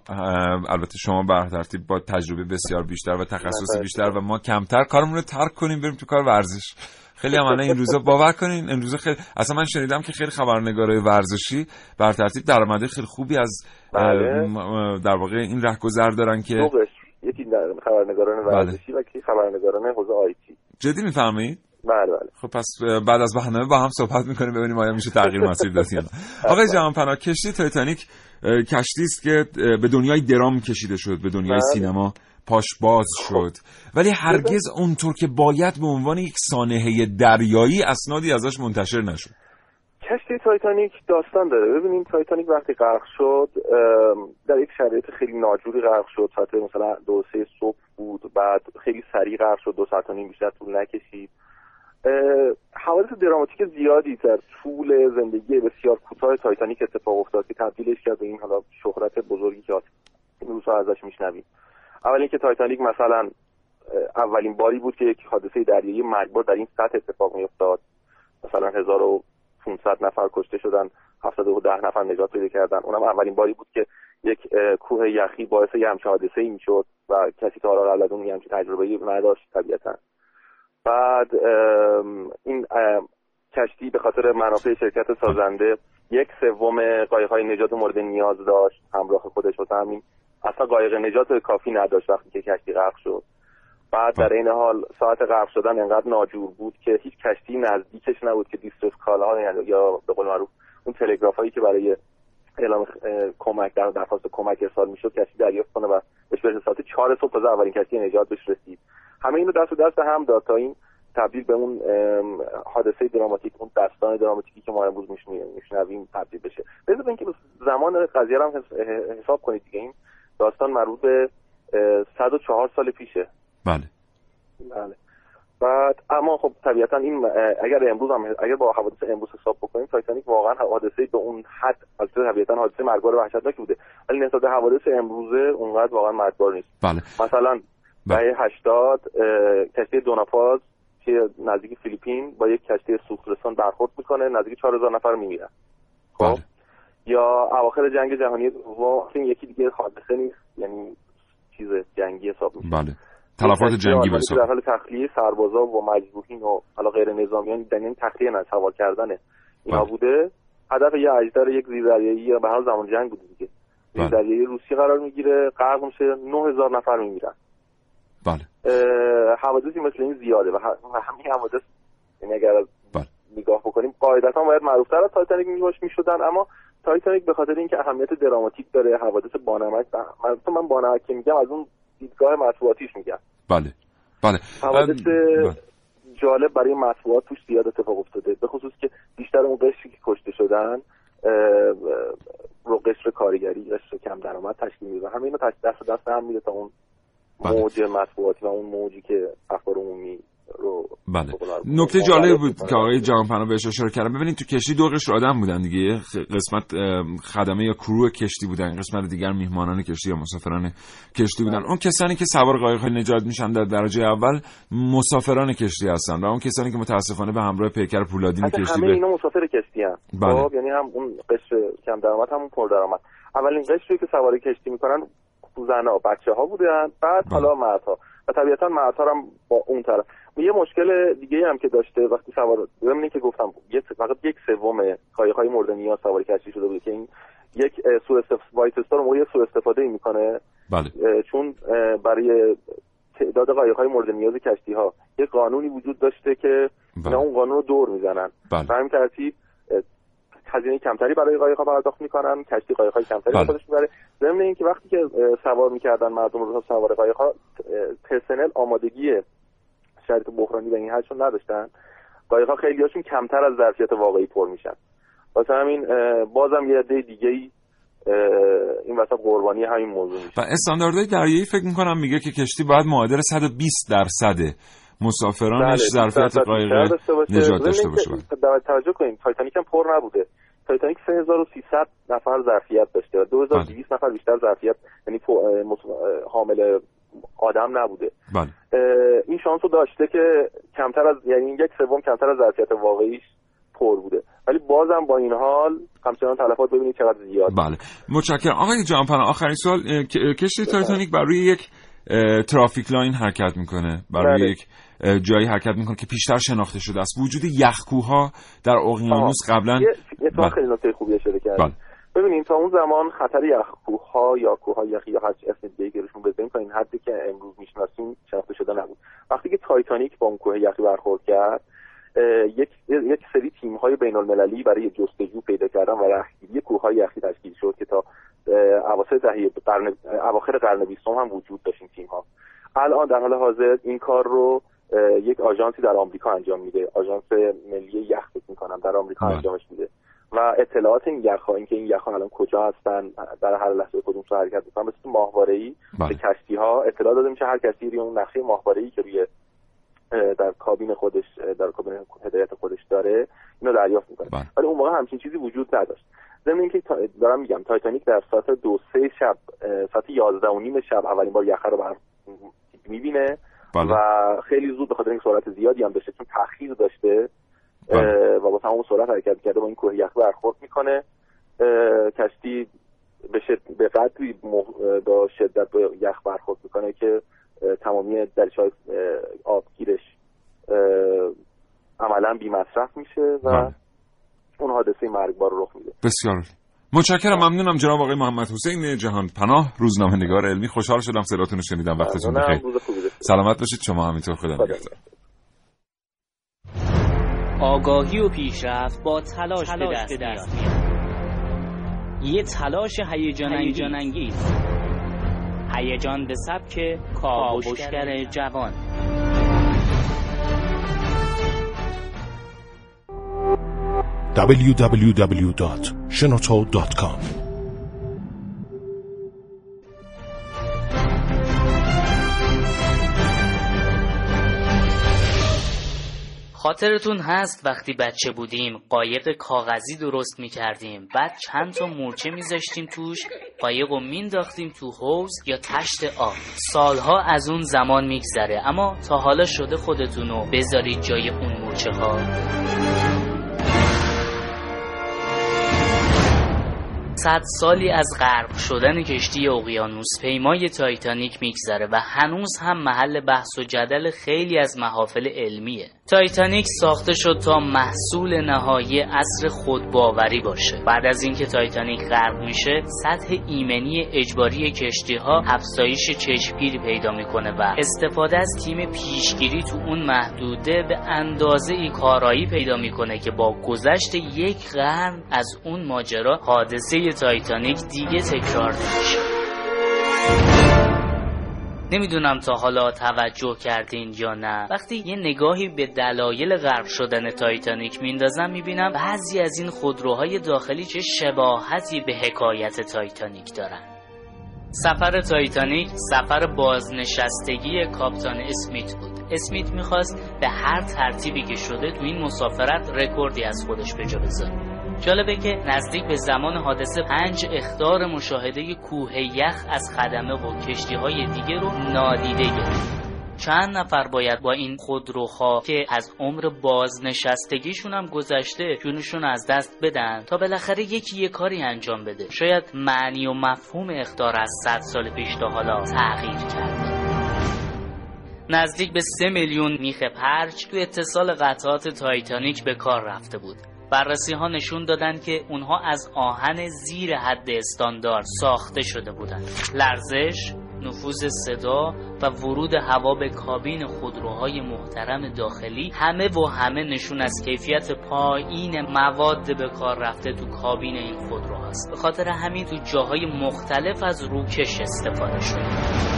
البته شما به هر ترتیب با تجربه بسیار بیشتر و تخصص بله. بیشتر و ما کمتر کارمون رو ترک کنیم بریم تو کار ورزش خیلی هم این روزا باور کنین این روزا خیلی اصلا من شنیدم که خیلی خبرنگارای ورزشی به هر ترتیب درآمد خیلی خوبی از بله. در واقع این رهگذر دارن که یکی در خبرنگاران بله. ورزشی و یکی خبرنگاران حوزه IT جدی میفرمایید بله بله خب پس بعد از برنامه با هم صحبت می‌کنیم ببینیم آیا میشه تغییر مسیر داد یا نه آقای جهان پناه کشتی تایتانیک کشتی است که به دنیای درام کشیده شد به دنیای بله. سینما پاش باز شد. ولی هرگز اونطور که باید به عنوان یک سانحه دریایی اسنادی ازش منتشر نشد. کشتی تایتانیک داستان داره. ببینیم تایتانیک وقتی غرق شد در یک شرایط خیلی ناجوری غرق شد. ساعت مثلا دو سه صبح بود بعد خیلی سریع غرق شد. دو ساعت و نیم بیشتر طول نکشید. حوادث دراماتیک زیادی در طول زندگی بسیار کوتاه تایتانیک اتفاق افتاد که تبدیلش کرد به این حالا شهرت بزرگی که این روزها ازش میشنویم. اول اینکه تایتانیک مثلا اولین باری بود که یک حادثه دریایی مرگبار در این سطح اتفاق میافتاد. مثلا 1500 نفر کشته شدن 72 نفر نجات پیدا کردن. اونم اولین باری بود که یک کوه یخی باعث یه همچین حادثه ای می‌شد و کسی حالا قبل از اون یه همچین تجربه نداشت طبیعتا. بعد این کشتی به خاطر منافع شرکت سازنده یک سوم قایق های نجات مورد نیاز داشت همراه خودش واسه همین اصلا قایق نجات کافی نداشت وقتی که کشتی غرق شد. بعد در این حال ساعت غرق شدن انقدر ناجور بود که هیچ کشتی نزدیکش نبود که دیسترس کالا یعنی یا به قول معروف اون تلگراف هایی که برای اعلام کمک در درخواست کمک ارسال می‌شد کشتی دریافت کنه و بهش برسه. ساعت چهار صبح تازه اولین کشتی نجات بهش رسید. همه اینو دست و دست هم داد تا این تبدیل به اون حادثه دراماتیک اون داستان دراماتیکی که ما امروز میشنویم تبدیل بشه. بذار به اینکه زمان قضیه هم حس- حساب کنید دیگه. این داستان مربوط به اه، 104 سال پیشه. بله. بله. بعد اما خب طبیعتا این اگر امروز هم اگر با حوادث امروز حساب بکنیم تایتانیک واقعا حادثه به اون حد البته طبیعتا حادثه مرگبار و وحشتناکی بوده. ولی نسبت به حوادث امروزه اونقدر واقعا مرگبار نیست. بله. مثلا دهه 80 اه، کشتی دوناپاز که نزدیک فیلیپین با یک کشتی سوخترسان برخورد می‌کنه نزدیک 4000 نفر میمیرن. خب؟ یا اواخر جنگ جهانی دوم این یکی دیگه حادثه نیست یعنی چیز جنگی حساب میشه. بله. تلفات جنگی به حساب در حال تخلیه سربازا و مجروحین و حالا غیر نظامیان در این تخلیه نه سوار کردن اینا بله. بوده. هدف یه اجدر یک زیردریایی یا به هر زمان جنگ بوده دیگه. بله. زیردریایی روسی قرار می‌گیره غرق میشه 9000 نفر میمیرن. بله. حوادثی مثل این زیاده و همین حوادث یعنی اگر بله. نگاه بکنیم قاعدتا باید معروفتر از تایتانیک میباش می‌شدن اما تایتانیک به خاطر اینکه اهمیت دراماتیک داره حوادث بانمک من من بانمک که میگم از اون دیدگاه مطبوعاتیش میگم بله بله حوادث بله. جالب برای مطبوعات توش زیاد اتفاق افتاده به خصوص که بیشتر اون قشری که کشته شدن رو قشر کارگری قشر کم درآمد تشکیل میده رو تش- دست دست هم میده تا اون بله. موج مطبوعاتی و اون موجی که اخبار عمومی رو بله. معروف نکته جالب بود. که آقای جهانپناه بهش اشاره کردن. ببینید تو کشتی دو قشر آدم بودن دیگه. قسمت خدمه یا کرو کشتی بودن قسمت دیگر میهمانان کشتی یا مسافران کشتی بودن. اون کسانی که سوار قایق نجات میشن در درجه اول مسافران کشتی هستن و اون کسانی که متاسفانه به همراه پیکر پولادین کشتی همه اینا مسافر کشتی هم بله. خب یعنی هم اون قشر کم درآمد هم اون پر درآمد. اولین قشری که سواری کشتی می‌کنن زنها بچه ها بودن بعد بله. حالا مردها. و طبیعتا هم با اون طرف. و یه مشکل دیگه هم که داشته وقتی سوار ضمن که گفتم یک فقط یک سوم قایق‌های مورد نیاز سواری کشتی شده بود که این یک سوء استف... وایت استار موقع سوء استفاده می‌کنه. بله. چون برای تعداد قایق‌های مورد نیاز کشتی ها یک قانونی وجود داشته که اینا اون قانون رو دور می‌زنن. بله. به همین ترتیب هزینه کمتری برای قایق‌ها پرداخت می‌کنن کشتی قایق‌های کمتری بله. به خودش می‌بره. ضمن اینکه وقتی که سوار می‌کردن مردم رو سوار قایق‌ها پرسنل آمادگی شرایط بحرانی به این حدشون نداشتن. قایق‌ها خیلی هاشون کمتر از ظرفیت واقعی پر میشن. واسه همین بازم یه عده دیگه ای این وسط قربانی همین موضوع میشه. و استانداردهای دریایی فکر می‌کنم میگه که کشتی باید معادل 120 درصد مسافرانش بله، ظرفیت قایق. نجات داشته باشه. توجه کنید تایتانیک هم پر نبوده. تایتانیک 3300 نفر ظرفیت داشته و 2200 نفر بیشتر ظرفیت یعنی حامل آدم نبوده. بله. این شانس رو داشته که کمتر از یعنی یک سوم کمتر از ظرفیت واقعیش پر بوده. ولی بازم با این حال همچنان تلفات ببینید چقدر زیاد. بله. متشکرم. آقای جانپناه آخرین سوال کشتی تایتانیک بر روی یک traffic line حرکت می‌کنه. بر روی بله. یک جایی حرکت می‌کنه که پیشتر شناخته شده است وجود یخکوه ها در اقیانوس قبلا سوال بله. خیلی نکته خوبی اشاره کردید بله. ببینید تا اون زمان خطر یخکوه ها یا کوه های یخی یا هر اسم دیگه روشون بزنیم تا این حدی که امروز می‌شناسیم شناخته شده نبود وقتی که تایتانیک با اون کوه یخی برخورد کرد یک یک سری تیم های بین المللی برای جستجو پیدا کردن و رهگیری کوه های یخی تشکیل شد که تا اواسط دهه قرن اواخر قرن بیستم هم وجود داشت این تیم ها الان در حال حاضر این کار رو یک آژانسی در آمریکا انجام میده آژانس ملی یخ فکر می‌کنم در آمریکا بله. انجامش میده و اطلاعات این یخ ها اینکه این یخ ها الان کجا هستن در هر لحظه کدوم سو حرکت می‌کنن مثل ماهواره ای بله. به کشتی ها اطلاع داده میشه هر کشتی روی اون نقشه ماهواره ای که روی در کابین خودش در کابین هدایت خودش داره اینو دریافت می‌کنه بله. ولی اون موقع همچین چیزی وجود نداشت ضمن اینکه دارم میگم تایتانیک در ساعت دو سه شب ساعت یازده و نیم شب اولین بار یخه رو بر می‌بینه بله. و خیلی زود به خاطر اینکه سرعت زیادی هم داشته چون تاخیر داشته بله. و با تمام سرعت حرکت کرده با این کوه یخ برخورد می‌کنه کشتی به, شد... به قدری مح- با شدت با یخ برخورد می‌کنه که تمامی درچه های آبگیرش عملا بی مصرف میشه و بله. اون حادثه مرگبار رو رخ میده بسیار متشکرم ممنونم جناب آقای محمد حسین جهان پناه روزنامه نگار علمی. خوشحال شدم صداتون رو شنیدم. وقتتون. بخیر. سلامت باشید. شما همینطور. خدا نگهدار. آگاهی و پیشرفت با تلاش, به دست, میاد. یه تلاش هیجان انگیز هیجان به سبک کاوشگر جوان. www.shenoto.com خاطرتون هست وقتی بچه بودیم قایق کاغذی درست می کردیم بعد چند تا مورچه میذاشتیم توش قایق رو تو حوض یا تشت آب. سالها از اون زمان میگذره اما تا حالا شده خودتونو بذارید جای اون مورچه ها صد سالی از غرق شدن کشتی اقیانوس پیمای تایتانیک میگذره و هنوز هم محل بحث و جدل خیلی از محافل علمیه. تایتانیک ساخته شد تا محصول نهایی عصر خودباوری باشه. بعد از اینکه تایتانیک غرق میشه سطح ایمنی اجباری کشتی ها افزایش پیدا می‌کنه و استفاده از تیم پیشگیری تو اون محدوده به اندازه ای کارایی پیدا می‌کنه که با گذشت یک قرن از اون ماجرا حادثه تایتانیک دیگه تکرار نمیشه. نمی‌دونم تا حالا توجه کردین یا نه. وقتی یه نگاهی به دلایل غرق شدن تایتانیک میندازم می‌بینم بعضی از این خودروهای داخلی چه شباهتی به حکایت تایتانیک دارن. سفر تایتانیک سفر بازنشستگی کاپیتان اسمیت بود. اسمیت می‌خواست به هر ترتیبی که شده تو این مسافرت رکوردی از خودش به جا بذاره. جالبه که نزدیک به زمان حادثه پنج اخطار مشاهده کوه یخ از خدمه و کشتی های دیگه رو نادیده گرفت. چند نفر باید با این خودروها که از عمر بازنشستگیشون هم گذشته جونشون از دست بدن تا بالاخره یکی یه کاری انجام بده. شاید معنی و مفهوم اخطار از صد سال پیش تا حالا تغییر کرده نزدیک به سه میلیون میخ پرچ تو اتصال قطعات تایتانیک به کار رفته بود. بررسی ها نشون دادن که اونها از آهن زیر حد استاندارد ساخته شده بودند. لرزش، نفوذ صدا و ورود هوا به کابین خودروهای محترم داخلی همه و همه نشون از کیفیت پایین مواد به کار رفته تو کابین این خودروهاست. به خاطر همین تو جاهای مختلف از روکش استفاده شده.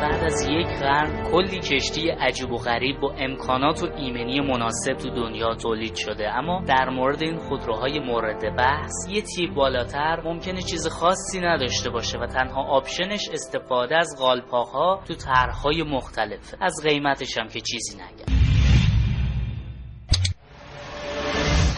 بعد از یک قرن کلی کشتی عجیب و غریب با امکانات و ایمنی مناسب تو دنیا تولید شده. اما در مورد این خودروهای مورد بحث یه تیپ بالاتر ممکنه چیز خاصی نداشته باشه و تنها آپشنش استفاده از غالپاها تو طرحهای مختلف از قیمتش هم که چیزی نگم.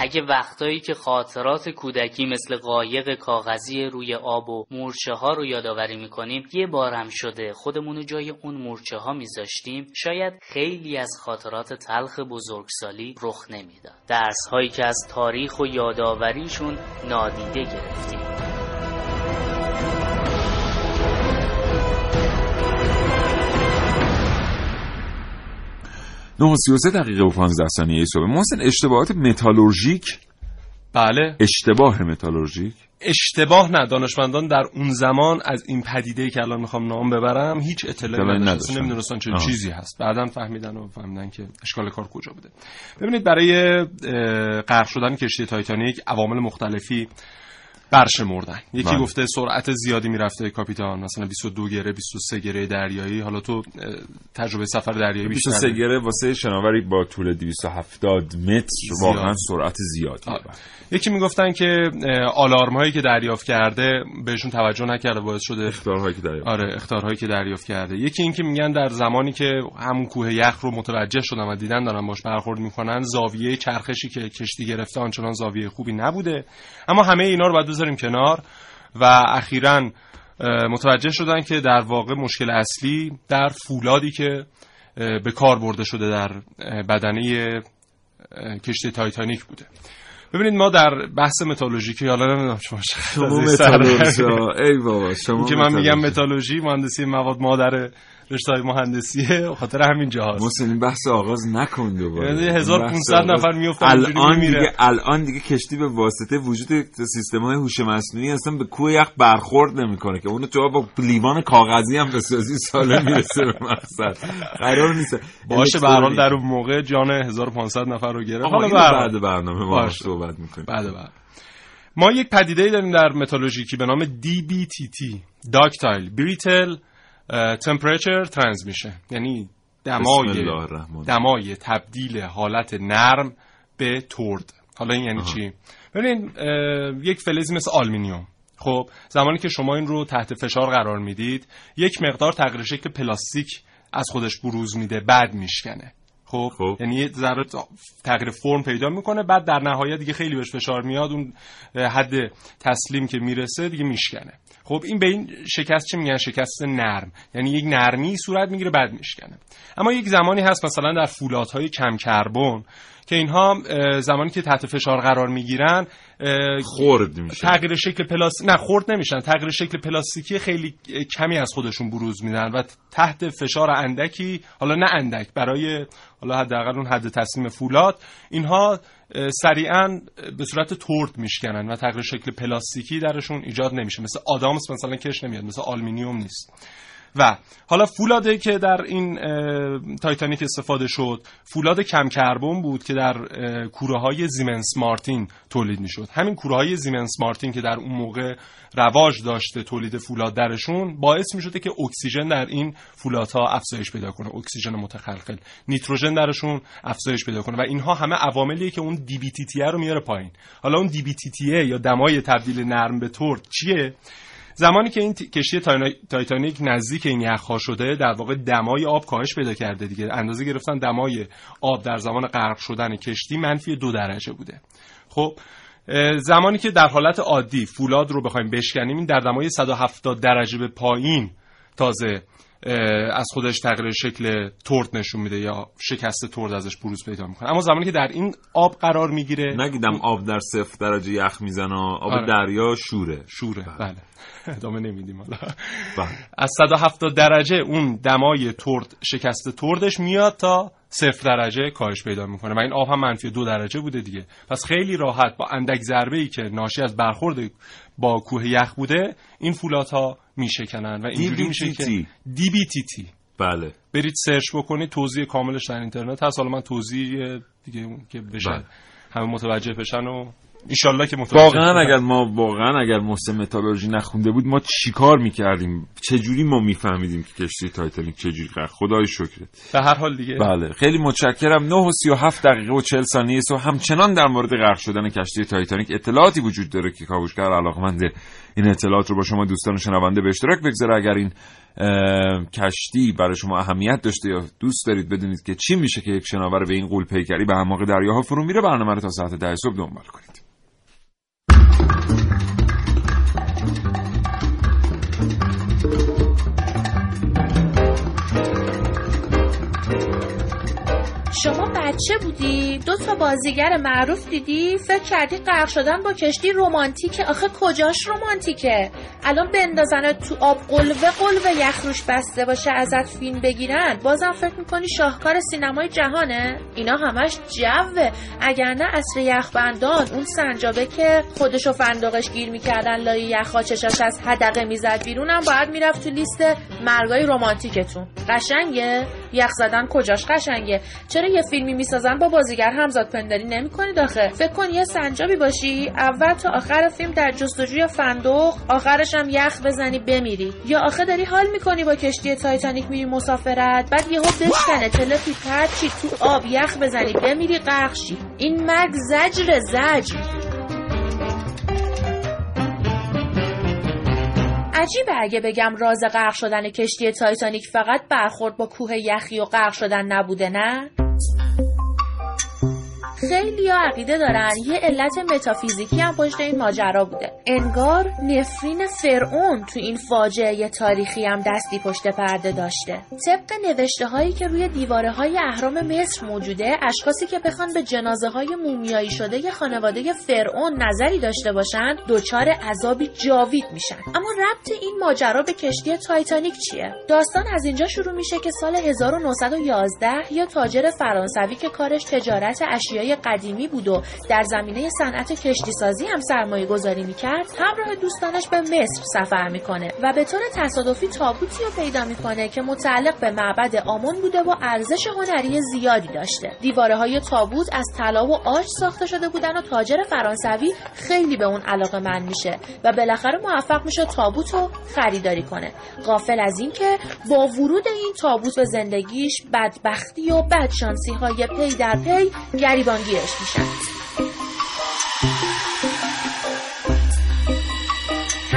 اگه وقتایی که خاطرات کودکی مثل قایق کاغذی روی آب و مورچه ها رو یادآوری می‌کنیم یه بارم شده خودمون رو جای اون مورچه ها میذاشتیم شاید خیلی از خاطرات تلخ بزرگسالی رخ نمی‌داد. درس هایی که از تاریخ و یادآوریشون نادیده گرفتیم. 9 دقیقه و 15 ثانیه صبح. محسن اشتباهات متالورژیک؟ بله. اشتباه متالورژیک؟ اشتباه نه. دانشمندان در اون زمان از این پدیده که الان می‌خوام نام ببرم هیچ اطلاعی نداشتن. نمی‌دونستن چه. چیزی هست. بعدا فهمیدن و فهمیدن که اشکال کار کجا بوده. ببینید برای غرق شدن کشتی تایتانیک عوامل مختلفی برشمردن یکی من. بله. گفته سرعت زیادی می‌رفته کاپیتان مثلا 22 گره 23 گره دریایی حالا تو تجربه سفر دریایی بیشتر 23 گره واسه شناوری با طول 270 متر واقعا سرعت زیادی. یکی می‌گفتن که آلارم هایی که دریافت کرده بهشون توجه نکرده باعث شده اختارهایی که دریافت آره اختارهایی که دریافت کرده. یکی اینکه میگن در زمانی که همون کوه یخ رو متوجه شدن و دیدن دارن باش برخورد می‌کنن زاویه چرخشی که کشتی گرفته آنچنان زاویه خوبی نبوده. اما همه اینا رو باید بذاریم کنار و اخیرا متوجه شدن که در واقع مشکل اصلی در فولادی که به کار برده شده در بدنه کشتی تایتانیک بوده. ببینید ما در بحث متالورژی حالا نمی‌دونم شما شما ای بابا شما که من میگم متالورژی مهندسی مواد مادر رشته های مهندسیه خاطر همین جاست محسن این بحث آغاز نکن دوباره. یعنی 1500 نفر میافتن الان دیگه الان دیگه کشتی به واسطه وجود سیستم های هوش مصنوعی اصلا به کوه یخ برخورد نمی‌کنه که اونو تو با لیوان کاغذی هم بسازی ساله می‌رسه به مقصد. قرار نیست. باشه به هر در اون موقع جان 1500 نفر رو گرفت. حالا بعد برنامه ما صحبت می‌کنیم. بعد بعد ما یک پدیده داریم در متالورژی که به نام DBTT ductile brittle temperature transmission یعنی دمای دمای تبدیل حالت نرم به ترد. حالا این یعنی چی؟ ببینید یک فلزی مثل آلومینیوم خب زمانی که شما این رو تحت فشار قرار می‌دید یک مقدار تغییر شکل پلاستیک از خودش بروز میده بعد میشکنه. خب, خب. یعنی ذره تغییر فرم پیدا می‌کنه بعد در نهایت دیگه خیلی بهش فشار میاد اون حد تسلیم که می‌رسه دیگه میشکنه. خب این به این شکست چه میگن؟ شکست نرم. یعنی یک نرمی صورت می‌گیره بعد میشکنه. اما یک زمانی هست مثلا در فولادهای کم کربن که اینها زمانی که تحت فشار قرار می‌گیرن خرد میشه. تغییر شکل پلاستیک نه خرد نمیشن. تغییر شکل پلاستیکی خیلی کمی از خودشون بروز میدن و تحت فشار اندکی حالا نه اندک برای حالا حداقل اون حد تسلیم فولاد اینها سریعا به صورت ترد میشکنن و تغییر شکل پلاستیکی درشون ایجاد نمیشه. مثل آدامس مثلا کش نمیاد مثل آلومینیوم نیست. و حالا فولاده که در این تایتانیک استفاده شد فولاد کم کربن بود که در کوره های زیمنس مارتین تولید می‌شد. همین کوره های زیمنس مارتین که در اون موقع رواج داشته تولید فولاد درشون باعث می‌شده که اکسیژن در این فولادها افزایش پیدا کنه اکسیژن متخلخل. نیتروژن درشون افزایش پیدا کنه و اینها همه عواملیه که اون DBTT رو میاره پایین. حالا اون DBTT یا دمای تبدیل نرم به ترد چیه؟ زمانی که این کشتی تایتانیک نزدیک این یخها شده در واقع دمای آب کاهش پیدا کرده دیگه. اندازه گرفتن دمای آب در زمان غرق شدن کشتی منفی دو درجه بوده. خب زمانی که در حالت عادی فولاد رو بخوایم بشکنیم این در دمای 170 درجه به پایین تازه از خودش تغییر شکل ترد نشون میده یا شکست ترد ازش بروز پیدا می‌کنه. اما زمانی که در این آب قرار می‌گیره نگیدم آب در صفر درجه یخ می‌زنه آب آره. دریا شوره. شوره. بله. ادامه نمیدیم حالا. بله. از 170 درجه اون دمای ترد شکست تردش میاد تا صفر درجه کاهش پیدا می‌کنه. و این آب هم منفی دو درجه بوده دیگه. پس خیلی راحت با اندک ضربه ای که ناشی از برخورد با کوه یخ بوده این فولادها میشکنن و اینجوری میشه که. دی بی تی تی بله. برید سرچ بکنید توضیح کاملش در اینترنت هست. حالا من توضیح دیگه اون که بشه. بله. همه متوجه بشن و ایشالله که متوجه واقعا بشن. اگر ما واقعا اگر محسن متالورژی نخونده بود ما چیکار می‌کردیم؟ چجوری ما میفهمیدیم که کشتی تایتانیک چجوری غرق؟ خدای شکرت. به هر حال دیگه. بله. خیلی متشکرم. 9 و 37 دقیقه و 40 ثانیه و همچنان در مورد غرق شدن کشتی تایتانیک اطلاعاتی وجود داره که کاوشگر علاقمند این اطلاعات رو با شما دوستان شنونده به اشتراک بگذاره. اگر این کشتی برای شما اهمیت داشته یا دوست دارید بدونید که چی میشه که یک شناور به این غول پیکری به اعماق دریاها فرو میره برنامه رو تا ساعت 10 صبح دنبال کنید. بچه بودی؟ دو تا بازیگر معروف دیدی؟ فکر کردی غرق شدن با کشتی رمانتیکه. آخه کجاش رمانتیکه؟ الان بندازن تو آب قلوه قلوه یخ روش بسته باشه ازت فیلم بگیرن. بازم فکر می‌کنی شاهکار سینمای جهانه؟ اینا همش جوه. اگر نه اصر یخبندان اون سنجابه که خودشو فندقش گیر می‌کردن لای یخها چشاش از حدقه می‌زد بیرونم باید می‌رفت تو لیست مرگای رمانتیکتون. قشنگه؟ یخ زدن کجاش قشنگه؟ چرا یه فیلمی می‌سازن با بازیگر همزاد پنداری نمی‌کنید آخه؟ فکر کن یه سنجابی باشی اول تا آخر فیلم در جستجوی فندق آخرش هم یخ بزنی بمیری. یا آخه داری حال می‌کنی با کشتی تایتانیک میری مسافرت بعد یهو بشکنه تله پیپر چی تو آب یخ بزنی بمیری غرق شی این مرگ زجر زجر. عجیبه اگه بگم راز غرق شدن کشتی تایتانیک فقط برخورد با کوه یخی و غرق شدن نبوده نه؟ خیلی ها عقیده دارن. یه علت متافیزیکی هم پشت این ماجرا بوده. انگار نفرین فرعون تو این فاجعه تاریخی هم دستی پشت پرده داشته. طبق نوشته هایی که روی دیواره های اهرام مصر موجوده اشخاصی که بخوان به جنازه های مومیایی شده ی خانواده فرعون نظری داشته باشن دچار عذابی جاوید میشن. اما ربط این ماجرا به کشتی تایتانیک چیه؟ داستان از اینجا شروع میشه که سال 1911 یه تاجر فرانسوی که کارش تجارت اشیای قدیمی بود و در زمینه صنعت کشتی سازی هم سرمایه گذاری می‌کرد همراه دوستانش به مصر سفر می‌کنه و به طور تصادفی تابوتی رو پیدا می‌کنه که متعلق به معبد آمون بوده و ارزش هنری زیادی داشته. دیواره های تابوت از طلا و آج ساخته شده بودن و تاجر فرانسوی خیلی به اون علاقه من میشه و بالاخره موفق میشه تابوت رو خریداری کنه. غافل از اینکه با ورود این تابوت به زندگیش بدبختی و بدشانسی های پی در پی گریبانگیرش میشن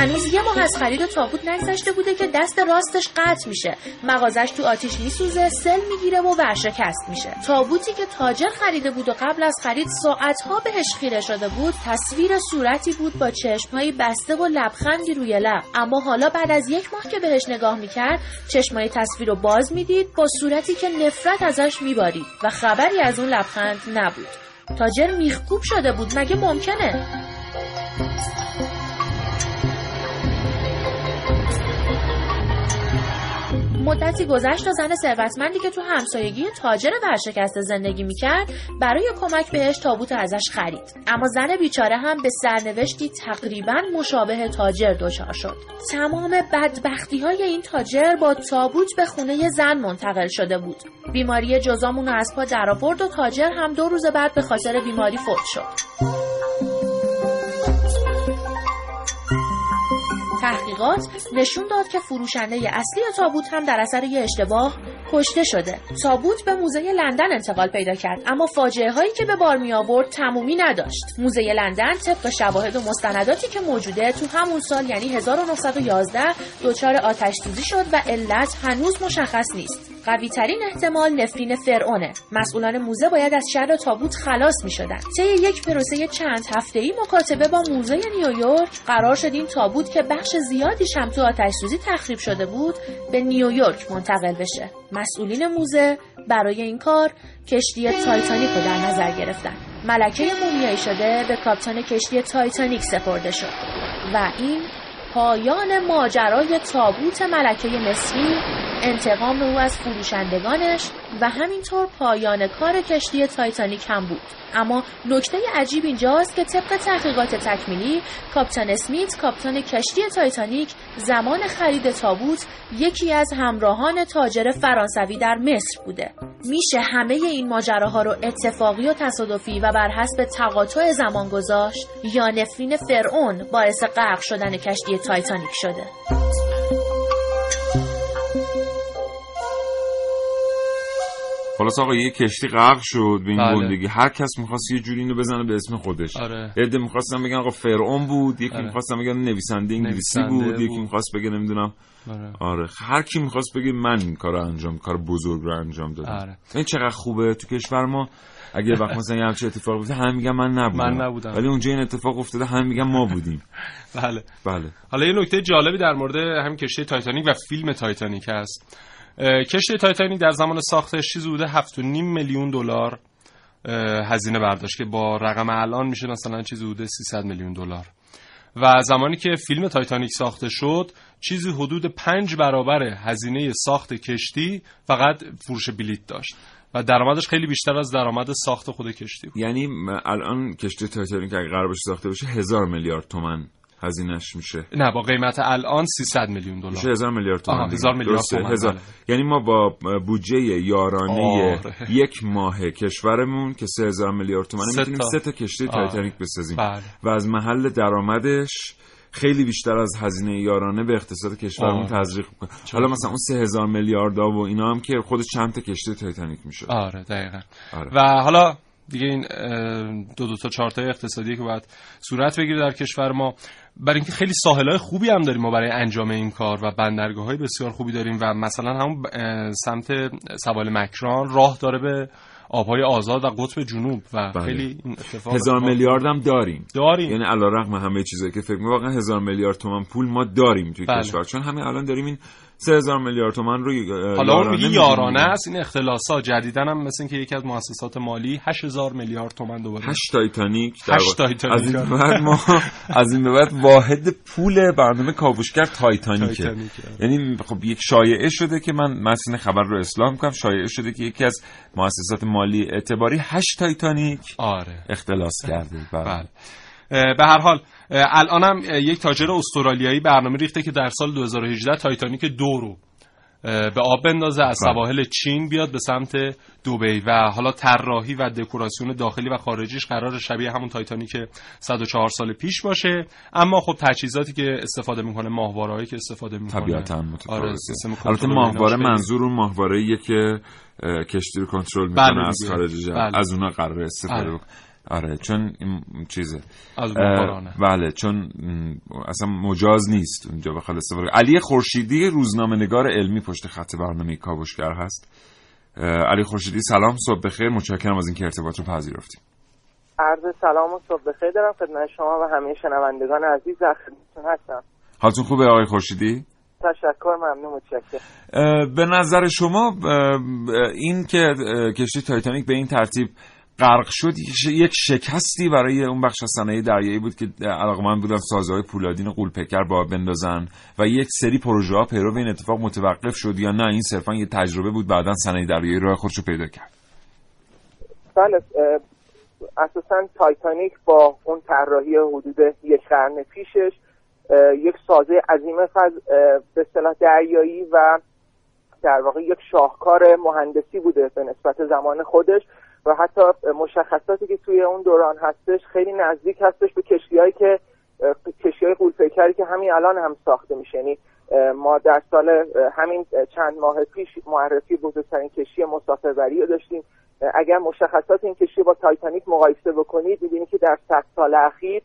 هنوز یه ماه از خرید تابوت نگذشته بوده که دست راستش قطع میشه. مغازش تو آتیش میسوزه سل می‌گیره و ورشکست میشه. تابوتی که تاجر خریده بود و قبل از خرید ساعتها بهش خیره شده بود تصویر صورتی بود با چشمهایی بسته و لبخندی روی لب. اما حالا بعد از یک ماه که بهش نگاه می‌کرد چشمای تصویر رو باز می‌دید با صورتی که نفرت ازش میبارید و خبری از اون لبخند نبود. تاجر میخکوب شده بود. مگه ممکنه؟ مدتی گذشت تا زن ثروتمندی که تو همسایگی تاجر ورشکسته زندگی می‌کرد برای کمک بهش تابوت ازش خرید. اما زن بیچاره هم به سرنوشتی تقریبا مشابه تاجر دچار شد. تمام بدبختی های این تاجر با تابوت به خونه زن منتقل شده بود. بیماری جزامون از پا درآورد و تاجر هم دو روز بعد به خاطر بیماری فوت شد. تحقیقات نشون داد که فروشنده اصلی تابوت هم در اثر یه اشتباه کشته شده. تابوت به موزه لندن انتقال پیدا کرد اما فاجعه هایی که به بار می آورد تمومی نداشت. موزه لندن طبق شواهد و مستنداتی که موجوده تو همون سال یعنی 1911 دچار آتش سوزی شد و علت هنوز مشخص نیست. قوی ترین احتمال نفرین فرعونه. مسئولان موزه باید از شر تابوت خلاص می شدن. طی یک پروسه چند هفته ای مکاتبه با موزه نیویورک قرار شد این تابوت که بخش زیادیش هم تو آتش سوزی تخریب شده بود به نیویورک منتقل بشه. مسئولین موزه برای این کار کشتی تایتانیک رو در نظر گرفتن. ملکه مومیایی شده به کاپیتان کشتی تایتانیک سپرده شد و این پایان ماجرای تابوت ملکه مصری انتقام او از فروشندگانش و همینطور پایان کار کشتی تایتانیک هم بود. اما نکته عجیب اینجاست که طبق تحقیقات تکمیلی کاپیتان اسمیت کاپیتان کشتی تایتانیک زمان خرید تابوت یکی از همراهان تاجر فرانسوی در مصر بوده. میشه همه این ماجراها رو اتفاقی و تصادفی و بر حسب تقاطع زمان گذاشت؟ یا نفرین فرعون باعث غرق شدن کشتی تایتانیک شده؟ خلاص آقا یه کشتی غرق شد به این بله. گندگی هر کس می‌خواست یه جوری اینو بزنه به اسم خودش آره. عده می‌خواستن بگن آقا فرعون بود یکی آره. می‌خواستن بگن نویسنده انگلیسی نویسنده بود یکی بود. می‌خواست بگه نمی‌دونم آره. آره هر کی می‌خواست بگه من این کار انجام کار بزرگ رو انجام دادم آره. این چقدر خوبه تو کشور ما اگه وقت مثلا یه همچین اتفاق افتاد هم میگن من نبودم من نبودم. ولی اونجا این اتفاق افتاده هم میگن ما بودیم بله بله حالا یه نکته جالبی در مورد همین کشتی تایتانیک و فیلم تایتانیک هست کشتی تایتانیک در زمان ساختش چیزی بوده؟ 7.5 میلیون دلار هزینه برداشت که با رقم الان میشه مثلا چیزی بوده 300 میلیون دلار. و زمانی که فیلم تایتانیک ساخته شد چیزی حدود پنج برابر هزینه ساخت کشتی فقط فروش بلیت داشت. و درآمدش خیلی بیشتر از درآمد ساخت خود کشتی بود. یعنی الان کشتی تایتانیک اگه قرار باشه ساخته بشه هزار میلیارد تومن هزینهش میشه نه با قیمت الان 300 میلیون دلار میشه هزار میلیارد دیگه. هزار میلیارد هزار. بله. یعنی ما با بودجه یارانه آره. یک ماه کشورمون که سه هزار میلیارد تومن سه می‌تونیم. سه تا کشتی. تایتانیک بسازیم بله. و از محل درآمدش خیلی بیشتر از هزینه یارانه به اقتصاد کشورمون. تزریق می‌کنه حالا مثلا اون سه هزار میلیارد و اینا هم که خودش چند تا کشتی تایتانیک میشه آره دقیقا آره. و حالا دیگه این دو دو تا چهار تای اقتصادی که باید صورت بگیره در کشور ما برای اینکه خیلی ساحل های خوبی هم داریم ما برای انجام این کار و بندرگاه های بسیار خوبی داریم و مثلا همون سمت سوال مکران راه داره به آبهای آزاد و قطب جنوب و بله. خیلی این اتفاق هزار میلیارد هم داریم داریم یعنی علا رقم همه چیزایی که فکر می واقعا هزار میلیارد تومن پول ما داریم توی بله. کشور چون همین الان داریم این سه هزار میلیارد تومن رو حالا اون می‌دیم. یارانه است این اختلاسات جدیدا هم مثل اینکه یکی از مؤسسات مالی 8000 میلیارد تومان دوباره هشت تایتانیک در هشت. تایتانیک. از این بعد ما از این بعد واحد پول برنامه کاوشگر تایتانیکه. یعنی خب یک شایعه شده که من متن خبر رو اصلاح کنم شایعه شده که یکی از مؤسسات مالی اعتباری هشت تایتانیک آره اختلاس کرده بله. بله به هر حال الانم یک تاجر استرالیایی برنامه ریخته که در سال 2018 تایتانیک دو رو به آب بندازه از بله. سواحل چین بیاد به سمت دبی و حالا طراحی و دکوراسیون داخلی و خارجیش قرار شبیه همون تایتانیک 104 سال پیش باشه اما خب تجهیزاتی که استفاده می‌کنه ماهوارهایی که استفاده می‌کنه طبیعتا متفاوته. آره البته ماهواره منظور اون ماهواره که کشتی رو کنترل بله می‌کنه از دیگه. خارج بله. از اونا قرار استفاده بله. آره چون این چیزه. از. بله چون اصلا مجاز نیست اونجا بخواد استفاده علی خورشیدی روزنامه نگار علمی پشت خط برنامه کاوشگر هست. علی خورشیدی سلام صبح بخیر. متشکرم از اینکه ارتباط رو پذیرفتیم عرض سلام و صبح بخیر دارم خدمت شما و همه شنوندگان عزیز. در خدمتتون هستم. حالتون خوبه آقای خورشیدی؟ تشکر ممنون متشکرم. به نظر شما این که کشتی تایتانیک به این ترتیب غرق شد یک- شکستی برای اون بخش از صنایع دریایی بود که علاقمند بودن سازهای پولادین قولپیکر با بندازن و یک سری پروژه ها پیرو این اتفاق متوقف شد یا نه این صرفا یه تجربه بود بعدا صنایع دریایی راه خودش پیدا کرد. بله اساسا تایتانیک با اون طراحی حدود یک قرن پیشش یک سازه عظیم فض به اصطلاح دریایی و در واقع یک شاهکار مهندسی بوده به نسبت زمان خودش. و حتی مشخصاتی که توی اون دوران هستش خیلی نزدیک هستش به کشتیهایی که کشتی های قولپیکری که همین الان هم ساخته میشه. یعنی ما در سال همین چند ماه پیش معرفی بزرگترین کشتی مسافربری رو داشتیم. اگر مشخصات این کشتی با تایتانیک مقایسه بکنید می‌بینید که در صد سال اخیر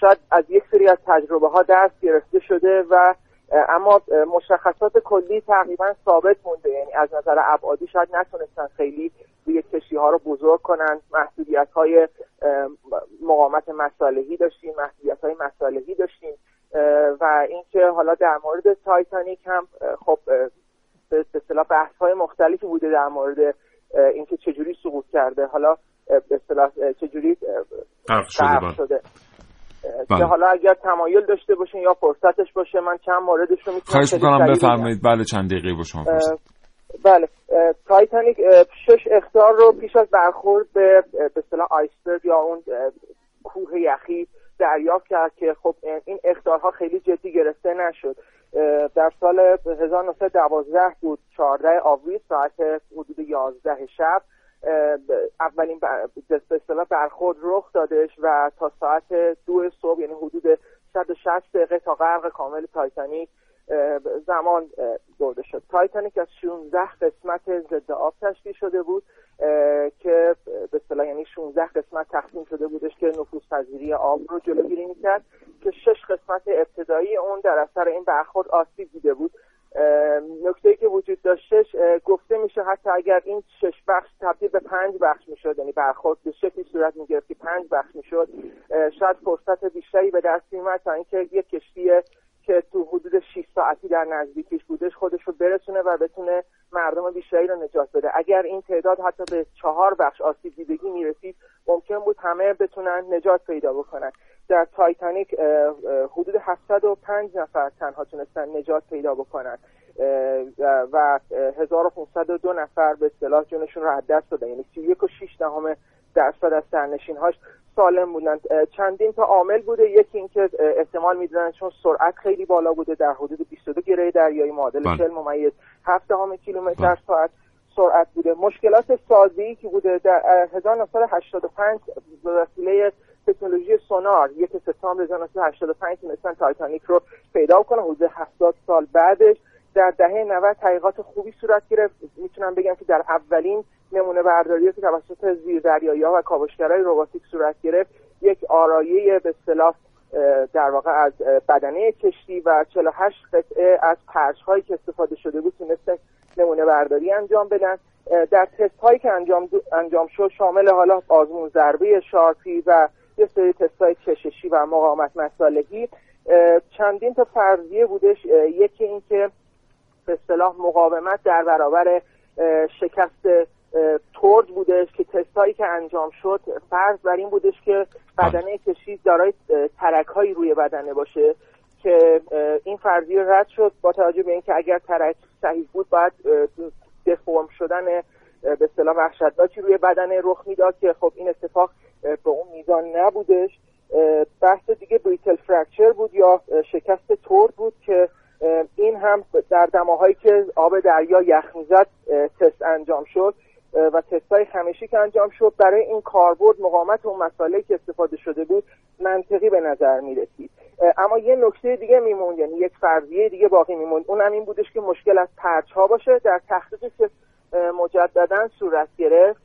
شاید از یک سری از تجربه ها دست گرفته شده و اما مشخصات کلی تقریبا ثابت مونده. یعنی از نظر ابعادی شاید نتونستن خیلی روی کشتی ها رو بزرگ کنن. محدودیت های مقاومت مصالحی داشتیم محدودیت های مصالحی داشتیم. و اینکه حالا در مورد تایتانیک هم خب به اصطلاح بحث های مختلفی بوده در مورد اینکه چجوری سقوط کرده. حالا به اصطلاح چجوری غرق شده بله. شده. بله. که حالا اگر تمایل داشته باشین یا فرصتش باشه من چند موردش رو می‌تونم خواهش می‌کنم. بفرمایید. بله چند دقیقه با شما بله. تایتانیک شش اختار رو پیش از برخورد به به اصطلاح آیسبرگ یا اون کوه یخی دریافت کرد که خب این اختارها خیلی جدی گرفته نشد. در سال 1912 بود 14 آوریل ساعت حدود 11 شب. اولین به برخورد رخ دادش و تا ساعت دو صبح یعنی حدود 160 دقیقه تا غرق کامل تایتانیک زمان برده شد. تایتانیک از 16 قسمت ضد آب تشکیل شده بود که به اصطلاح یعنی 16 قسمت تقسیم شده بودش که نفوذپذیری آب رو جلوگیری می‌کرد که شش قسمت ابتدایی اون در اثر این برخورد آسیب دیده بود. نکته که وجود داشتش گفته میشه حتی اگر این شش بخش تبدیل به پنج بخش می‌شد یعنی برخورد به شکلی صورت می‌گرفت که پنج بخش می‌شد شاید فرصت بیشتری به دست میومد تا اینکه یک کشتی که تو حدود 6 ساعتی در نزدیکیش بودش خودش رو برسونه و بتونه مردم بیشتری رو نجات بده. اگر این تعداد حتی به چهار بخش آسیب دیدگی می‌رسید ممکن بود همه بتونن نجات پیدا بکنن. در تایتانیک حدود 705 نفر تنها تونستن نجات پیدا بکنن. و اه، 1502 نفر به اصطلاح جونشون رو از دست دادن. یعنی 31 و 6 دهم درصد از سرنشینهاش سالم بودن. چندین تا عامل بوده. یکی اینکه احتمال می‌دونن چون سرعت خیلی بالا بوده در حدود 22 گره دریایی معادل بله. 40 ممیز 7 دهم کیلومتر در ساعت سرعت بوده. مشکلات سازی که بوده در اه، 1985 به وسیله تکنولوژی سونار یک سپتامبر 1985 تونستن تایتانیک رو پیدا کنن حدود 70 سال بعدش. در دهه 90 تحقیقات خوبی صورت گرفت. می‌تونم بگم که در اولین نمونه برداری که توسط زیردریایی ها و کاوشگرای رباتیک صورت گرفت. یک آرایه به اصطلاح در واقع از بدنه کشتی و 48 قطعه از پرچ هایی که استفاده شده بود تونستن نمونه برداری انجام بدن. در تست هایی که انجام انجام شد شامل حالا آزمون ضربه شارپی و یه سری تست های کششی و مقاومت مصالحی. اه، چندین تا فرضیه بودش. یکی اینکه به اصطلاح مقاومت در برابر شکست ترد بودش که تستایی که انجام شد فرض بر این بودش که بدنه کشتی دارای ترک هایی روی بدنه باشه که این فرضیه رد شد با توجه به اینکه اگر ترک صحیح بود باید دفرم شدن به اصطلاح وحشتناکی روی بدنه رخ می‌داد که خب این اتفاق به اون میزان نبودش. بحث دیگه بریتل فرکچر بود یا شکست ترد بود که این هم در دماهایی که آب دریا یخ می‌زد تست انجام شد. و تست های خمیشی که انجام شد برای این کاربرد مقاومت اون مصالحی که استفاده شده بود منطقی به نظر می رسید اما یه نکته دیگه میموند یعنی یک فرضیه دیگه باقی میموند. اونم این بودش که مشکل از پرچ ها باشه. در تحقیقی که مجددا صورت گرفت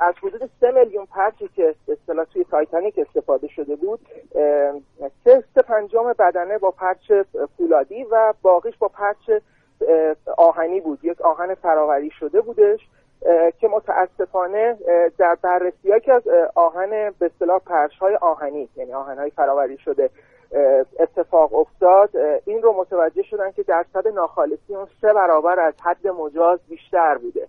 از حدود سه میلیون پرچی که اصطلاح توی تایتانیک استفاده شده بود سه پنجم بدنه با پرچ فولادی و باقیش با پرچ آهنی بود. یک آهن فراوری شده بودش. که متاسفانه در بررسی که از آهن به اصطلاح پرش های آهنی یعنی آهن های فراوری شده اتفاق افتاد این رو متوجه شدن که درصد ناخالصی اون سه برابر از حد مجاز بیشتر بوده.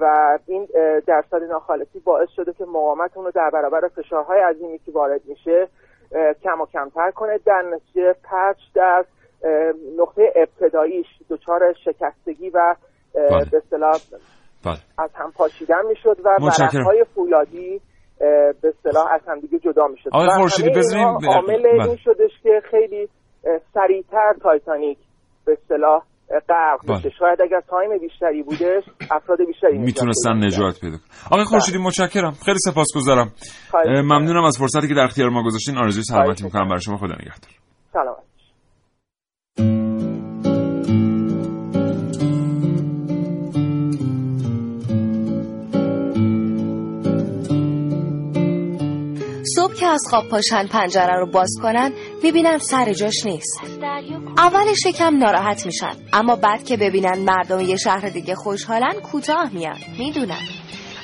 و این درصد ناخالصی باعث شده که مقاومت اون رو در برابر فشارهای عظیمی که وارد میشه کم و کمتر کنه. در نتیجه پرچ در نقطه ابتداییش دچار شکستگی و به اصطلاح از هم پاشیدن می‌شد و ورقهای فولادی به اصطلاح از هم دیگه جدا می‌شد. آقای خورشیدی بزنیم عامل این شدش که خیلی سریعتر تایتانیک به اصطلاح غرق بشه شاید اگر time بیشتری بودش افراد بیشتری می‌تونستن نجات پیدا آقای خورشیدی متشکرم. خیلی سپاسگزارم. ممنونم از فرصتی که در اختیار ما گذاشتین. آرزوی سلامتی می‌کنم. برای شما خدا نگهدار. سلامت. که از خواب پاشن پنجره رو باز کنن می‌بینن سر جاش نیست. اولش کم ناراحت میشن اما بعد که ببینن مردم یه شهر دیگه خوشحالن کوتاه میان. می‌دونن.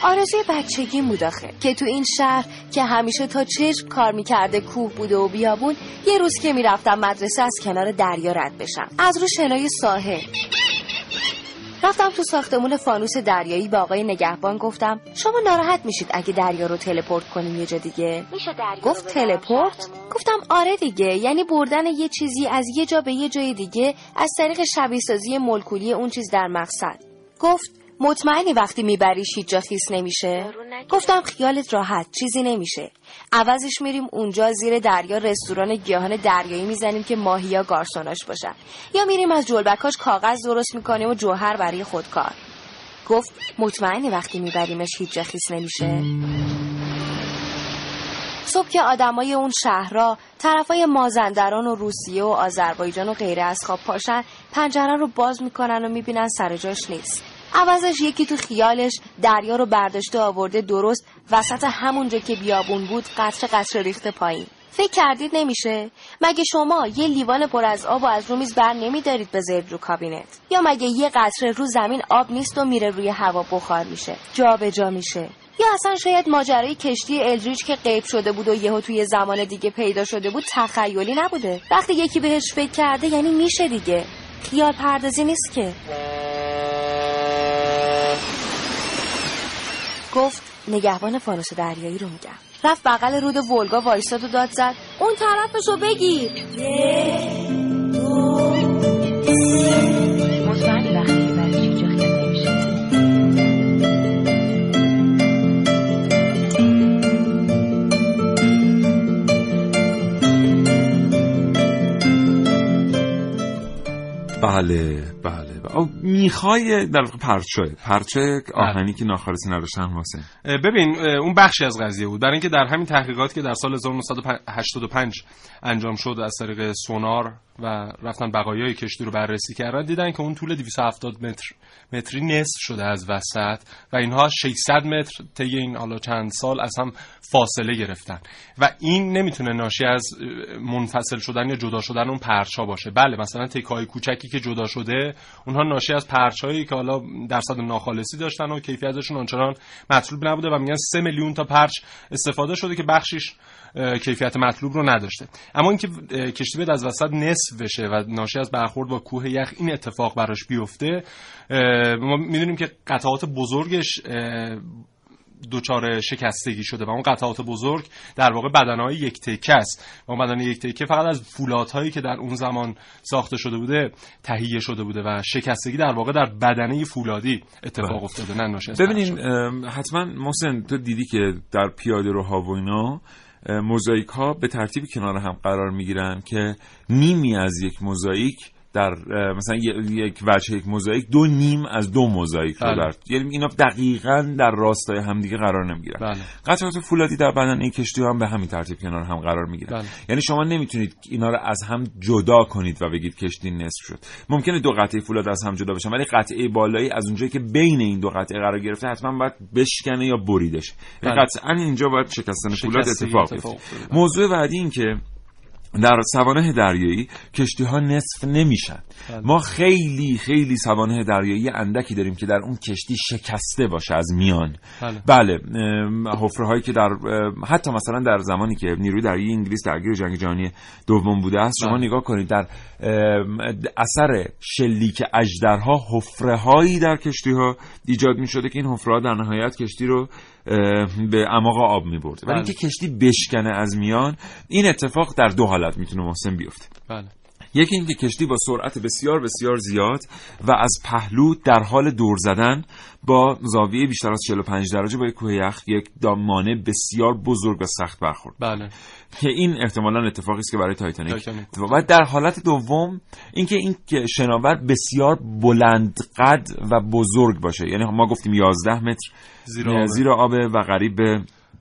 آرزوی بچگی موداخه که تو این شهر که همیشه تا چشم کار می‌کرده کوه بوده و بیابون یه روز که می‌رفتم مدرسه از کنار دریا رد بشم. از رو شنای ساحل. رفتم تو ساختمون فانوس دریایی با آقای نگهبان گفتم شما ناراحت میشید اگه دریا رو تلپورت کنیم یه جا دیگه؟ گفت تلپورت؟ گفتم آره دیگه یعنی بردن یه چیزی از یه جا به یه جای دیگه از طریق شبیه سازی مولکولی اون چیز در مقصد. گفت مطمئنی وقتی میبریش هیچ جا خیس نمیشه؟ گفتم خیالت راحت چیزی نمیشه. عوضش میریم اونجا زیر دریا رستوران گیاهان دریایی می‌زنیم که ماهیا گارسوناش باشن. یا میریم از جلبکاش کاغذ درست می‌کنیم و جوهر برای خودکار. گفت مطمئنی وقتی میبریمش هیچ جا خیس نمیشه؟ صبح که آدمای اون شهرها طرفای مازندران و روسیه و آذربایجان و غیره از خواب پاشن پنجره رو باز می‌کنن و می‌بینن سر جاش نیست. عوضش یکی تو خیالش دریا رو برداشته آورده درست وسط همونجا که بیابون بود قطره قطره ریخته پایین. فکر کردید نمیشه؟ مگه شما یه لیوان پر از آب و از رو میز بر نمیدارید بذارید رو کابینت؟ یا مگه یه قطره رو زمین آب نیست و میره روی هوا بخار میشه؟ جا به جا میشه. یا اصلا شاید ماجرای کشتی الدریج که غیب شده بود و یهو توی زمان دیگه پیدا شده بود تخیلی نبوده؟ وقتی یکی بهش فکر کرده یعنی میشه دیگه. خیال پردازی نیست که. گفت نگهبان فانوس دریایی رو میگم. رفت بغل رود ولگا وایستاد و داد زد. اون طرفشو بگیر. مطمئنی وقتی بله بله. می‌خوای در پرچه. پرچه آهنی که ناخالصی نداشتن واسه ببین اون بخشی از قضیه بود. برای اینکه در همین تحقیقات که در سال 1985 انجام شد از طریق سونار و رفتن بقایای کشتی رو بررسی کردن دیدن که اون طول 270 متر متری نصف شده از وسط و اینها 600 متر طی این حالا چند سال از هم فاصله گرفتن. و این نمی‌تونه ناشی از منفصل شدن یا جدا شدن اون پرچا باشه. بله مثلا تکای کوچکی که جدا شده اونها ناشی از پرچایی که حالا درصد ناخالصی داشتن و کیفیتشون آنچنان مطلوب نبوده و میگن 3 میلیون تا پرچ استفاده شده که بخشش کیفیت مطلوب رو نداشته. اما اینکه کشتی بید از وسط نصف بشه و ناشی از برخورد با کوه یخ این اتفاق براش بیفته ما می‌دونیم که قطعات بزرگش دچار شکستگی شده و اون قطعات بزرگ در واقع بدنهای یک تکه است. و اون بدن یک تکه فقط از فولادهایی که در اون زمان ساخته شده بوده تهیه شده بوده و شکستگی در واقع در بدنه فولادی اتفاق افتاده نه ببینین حتما محسن تو دیدی که در پیاده روها و اینا موزاییک ها به ترتیب کنار هم قرار می گیرن که نیمی از یک موزاییک در مثلا یک وجه یک موزاییک دو نیم از دو موزاییک رو بله. در یعنی اینا دقیقا در راستای همدیگه قرار نمی‌گیرن بله. قطعات فولادی در بدن این کشتی هم به همین ترتیب کنار هم قرار می‌گیرن بله. یعنی شما نمی‌تونید اینا رو از هم جدا کنید و بگید کشتی نصف شد ممکنه دو قطعه فولاد از هم جدا بشن ولی قطعه بالایی از اونجایی که بین این دو قطعه قرار گرفته حتما باید بشکنه یا بله. قطعا اینجا باید شکستن فولاد اتفاق اتفاق بیفته افتاده. موضوع بعدی این که در سوانه دریایی کشتی ها نصف نمیشن بله. ما خیلی خیلی سوانه دریایی اندکی داریم که در اون کشتی شکسته باشه از میان بله. بله حفره هایی که در حتی مثلا در زمانی که نیروی دریایی انگلیس درگیر جنگ جهانی دوم بوده است شما بله. نگاه کنید در اثر شلیک اژدرها حفره هایی در کشتی ها ایجاد می شده که این حفره ها در نهایت کشتی رو به اعماق آب می برده ولی بله. اینکه کشتی بشکنه از میان این اتفاق در دو حالت می‌تونه محسن بیفته. بله. یکی اینکه کشتی با سرعت بسیار بسیار زیاد و از پهلو در حال دور زدن با زاویه بیشتر از 45 درجه با یک کوه یخ یک دامانه بسیار بزرگ و سخت برخورد. بله. که این احتمالا اتفاقی است که برای تایتانیک و در حالت دوم اینکه این که شناور بسیار بلند قد و بزرگ باشه یعنی ما گفتیم 11 متر زیر آبه. زیر آبه و قریب به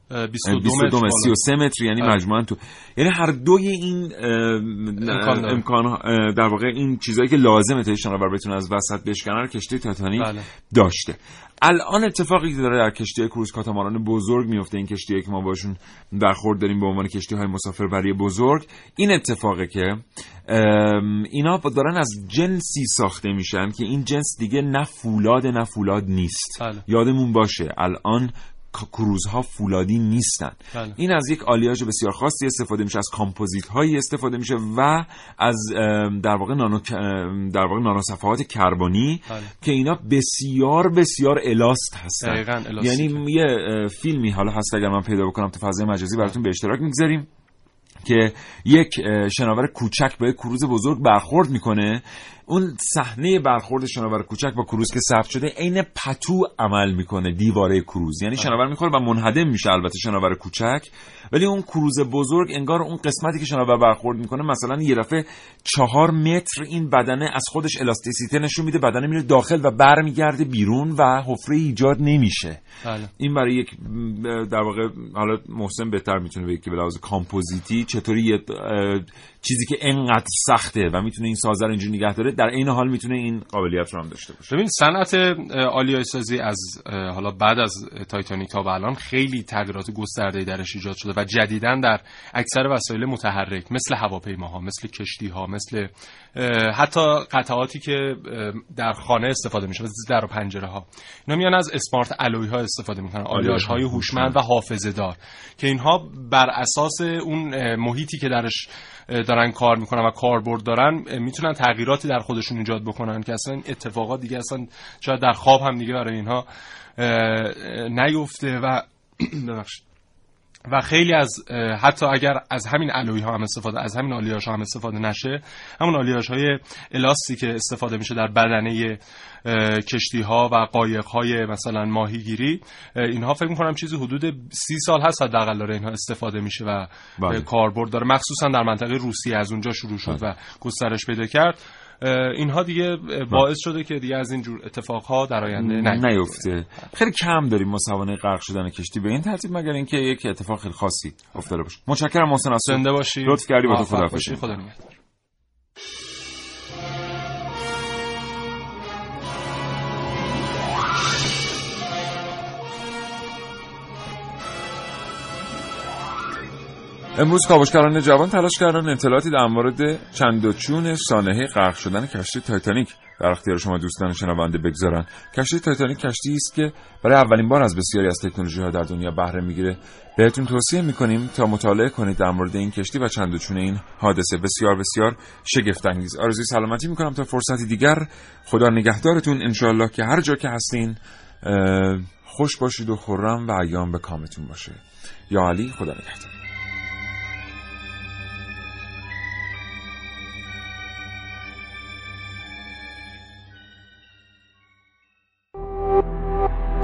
22 22 متر متر بالا. 33 متر یعنی بله. مجموعا تو یعنی هر دوی این امکان در واقع این چیزایی که لازمه تا شناور بتونه از وسط بشکنه رو کشتی تایتانیک بله. داشته الان اتفاقی که داره در کشتی کروز کاتاماران بزرگ میفته این کشتی که ما باشون برخورد داریم به عنوان کشتی های مسافربری بزرگ این اتفاقه که اینا دارن از جنسی ساخته میشن که این جنس دیگه نه فولاد نه فولاد نیست بله. یادمون باشه الان کروزها فولادی نیستن بله. این از یک آلیاژ بسیار خاصی استفاده میشه از کامپوزیت هایی استفاده میشه و از در واقع نانو در واقع نانوصفحات کربنی بله. که اینا بسیار بسیار الاست هستن دقیقاً الاستیکه. یعنی یه اه، فیلمی حالا هست اگر من پیدا بکنم تو فضای مجازی براتون به اشتراک می‌گذاریم که یک شناور کوچک با یک کروز بزرگ برخورد می‌کنه اون صحنه برخورد شناور کوچک با کروز که ثبت شده عین پتو عمل می‌کنه دیواره کروز. یعنی شناور می‌خوره و منهدم میشه البته شناور کوچک. ولی اون کروز بزرگ انگار اون قسمتی که شناور برخورد می‌کنه مثلا یه دفعه چهار متر این بدنه از خودش الاستیسیته نشون میده بدنه میره داخل و برمیگرده بیرون و حفره ایجاد نمیشه. بله. این برای یک در واقع حالا محسن بهتر می‌تونه بگه که به لحاظ کامپوزیتی چطوری یه چیزی که انقدر سخته و می‌تونه این سازه رو اینجوری نگه داره. در این حال می‌تونه این قابلیت رو هم داشته باشه. ببین صنعت آلیای سازی از حالا بعد از تایتانیک تا به الان خیلی تغییرات گسترده درش ایجاد شده و جدیدا در اکثر وسایل متحرک مثل هواپیماها مثل کشتی ها مثل حتی قطعاتی که در خانه استفاده میشه مثل در و پنجره ها اینا میان از اسمارت الوی ها استفاده می‌کنن آلیاژ های هوشمند و حافظه دار که اینها بر اساس اون محیطی که درش دارن کار می‌کنن و کاربرد دارن می‌تونن تغییراتی در خودشون ایجاد بکنن که اصلا اتفاقات دیگه اصلا شاید در خواب هم دیگه برای اینها نیفته و ببخشید. و خیلی از حتی اگر از همین علوی ها هم استفاده از همین آلیاژ ها هم استفاده نشه همون آلیاژ های الاستی که استفاده میشه در بدنه کشتی ها و قایق های مثلا ماهیگیری اه، اینها فکر می‌کنم چیزی حدود سی سال هست حداقل داره اینها استفاده میشه و بله. کاربرد داره. مخصوصا در منطقه روسیه از اونجا شروع شد و گسترش پیدا کرد. اینها دیگه باعث شده که دیگه از این جور اتفاقها در آینده نیفته. خیلی کم داریم ما سوانه غرق شدن کشتی. به این ترتیب مگر اینکه یک اتفاق خیلی خاصی افتاده باشه. متشکرم محسن زنده باشی. لطف کردی با تو. باشی. خدا امروز کاوشگران جوان تلاش کردن اطلاعاتی در مورد چند و چون سانحه غرق شدن کشتی تایتانیک در اختیار شما دوستان شنونده بگذارن. کشتی تایتانیک کشتی است که برای اولین بار از بسیاری از تکنولوژی ها در دنیا بهره می‌گیره. بهتون توصیه می‌کنیم تا مطالعه کنید در مورد این کشتی و چند و چون این حادثه. بسیار بسیار شگفت انگیز آرزوی سلامتی می‌کنم تا فرصتی دیگر. خدا نگهدارتون. انشالله که هر جا که هستین خوش باشید و خورم و ایام به کامتون باشه. یا علی خدا نگهدار.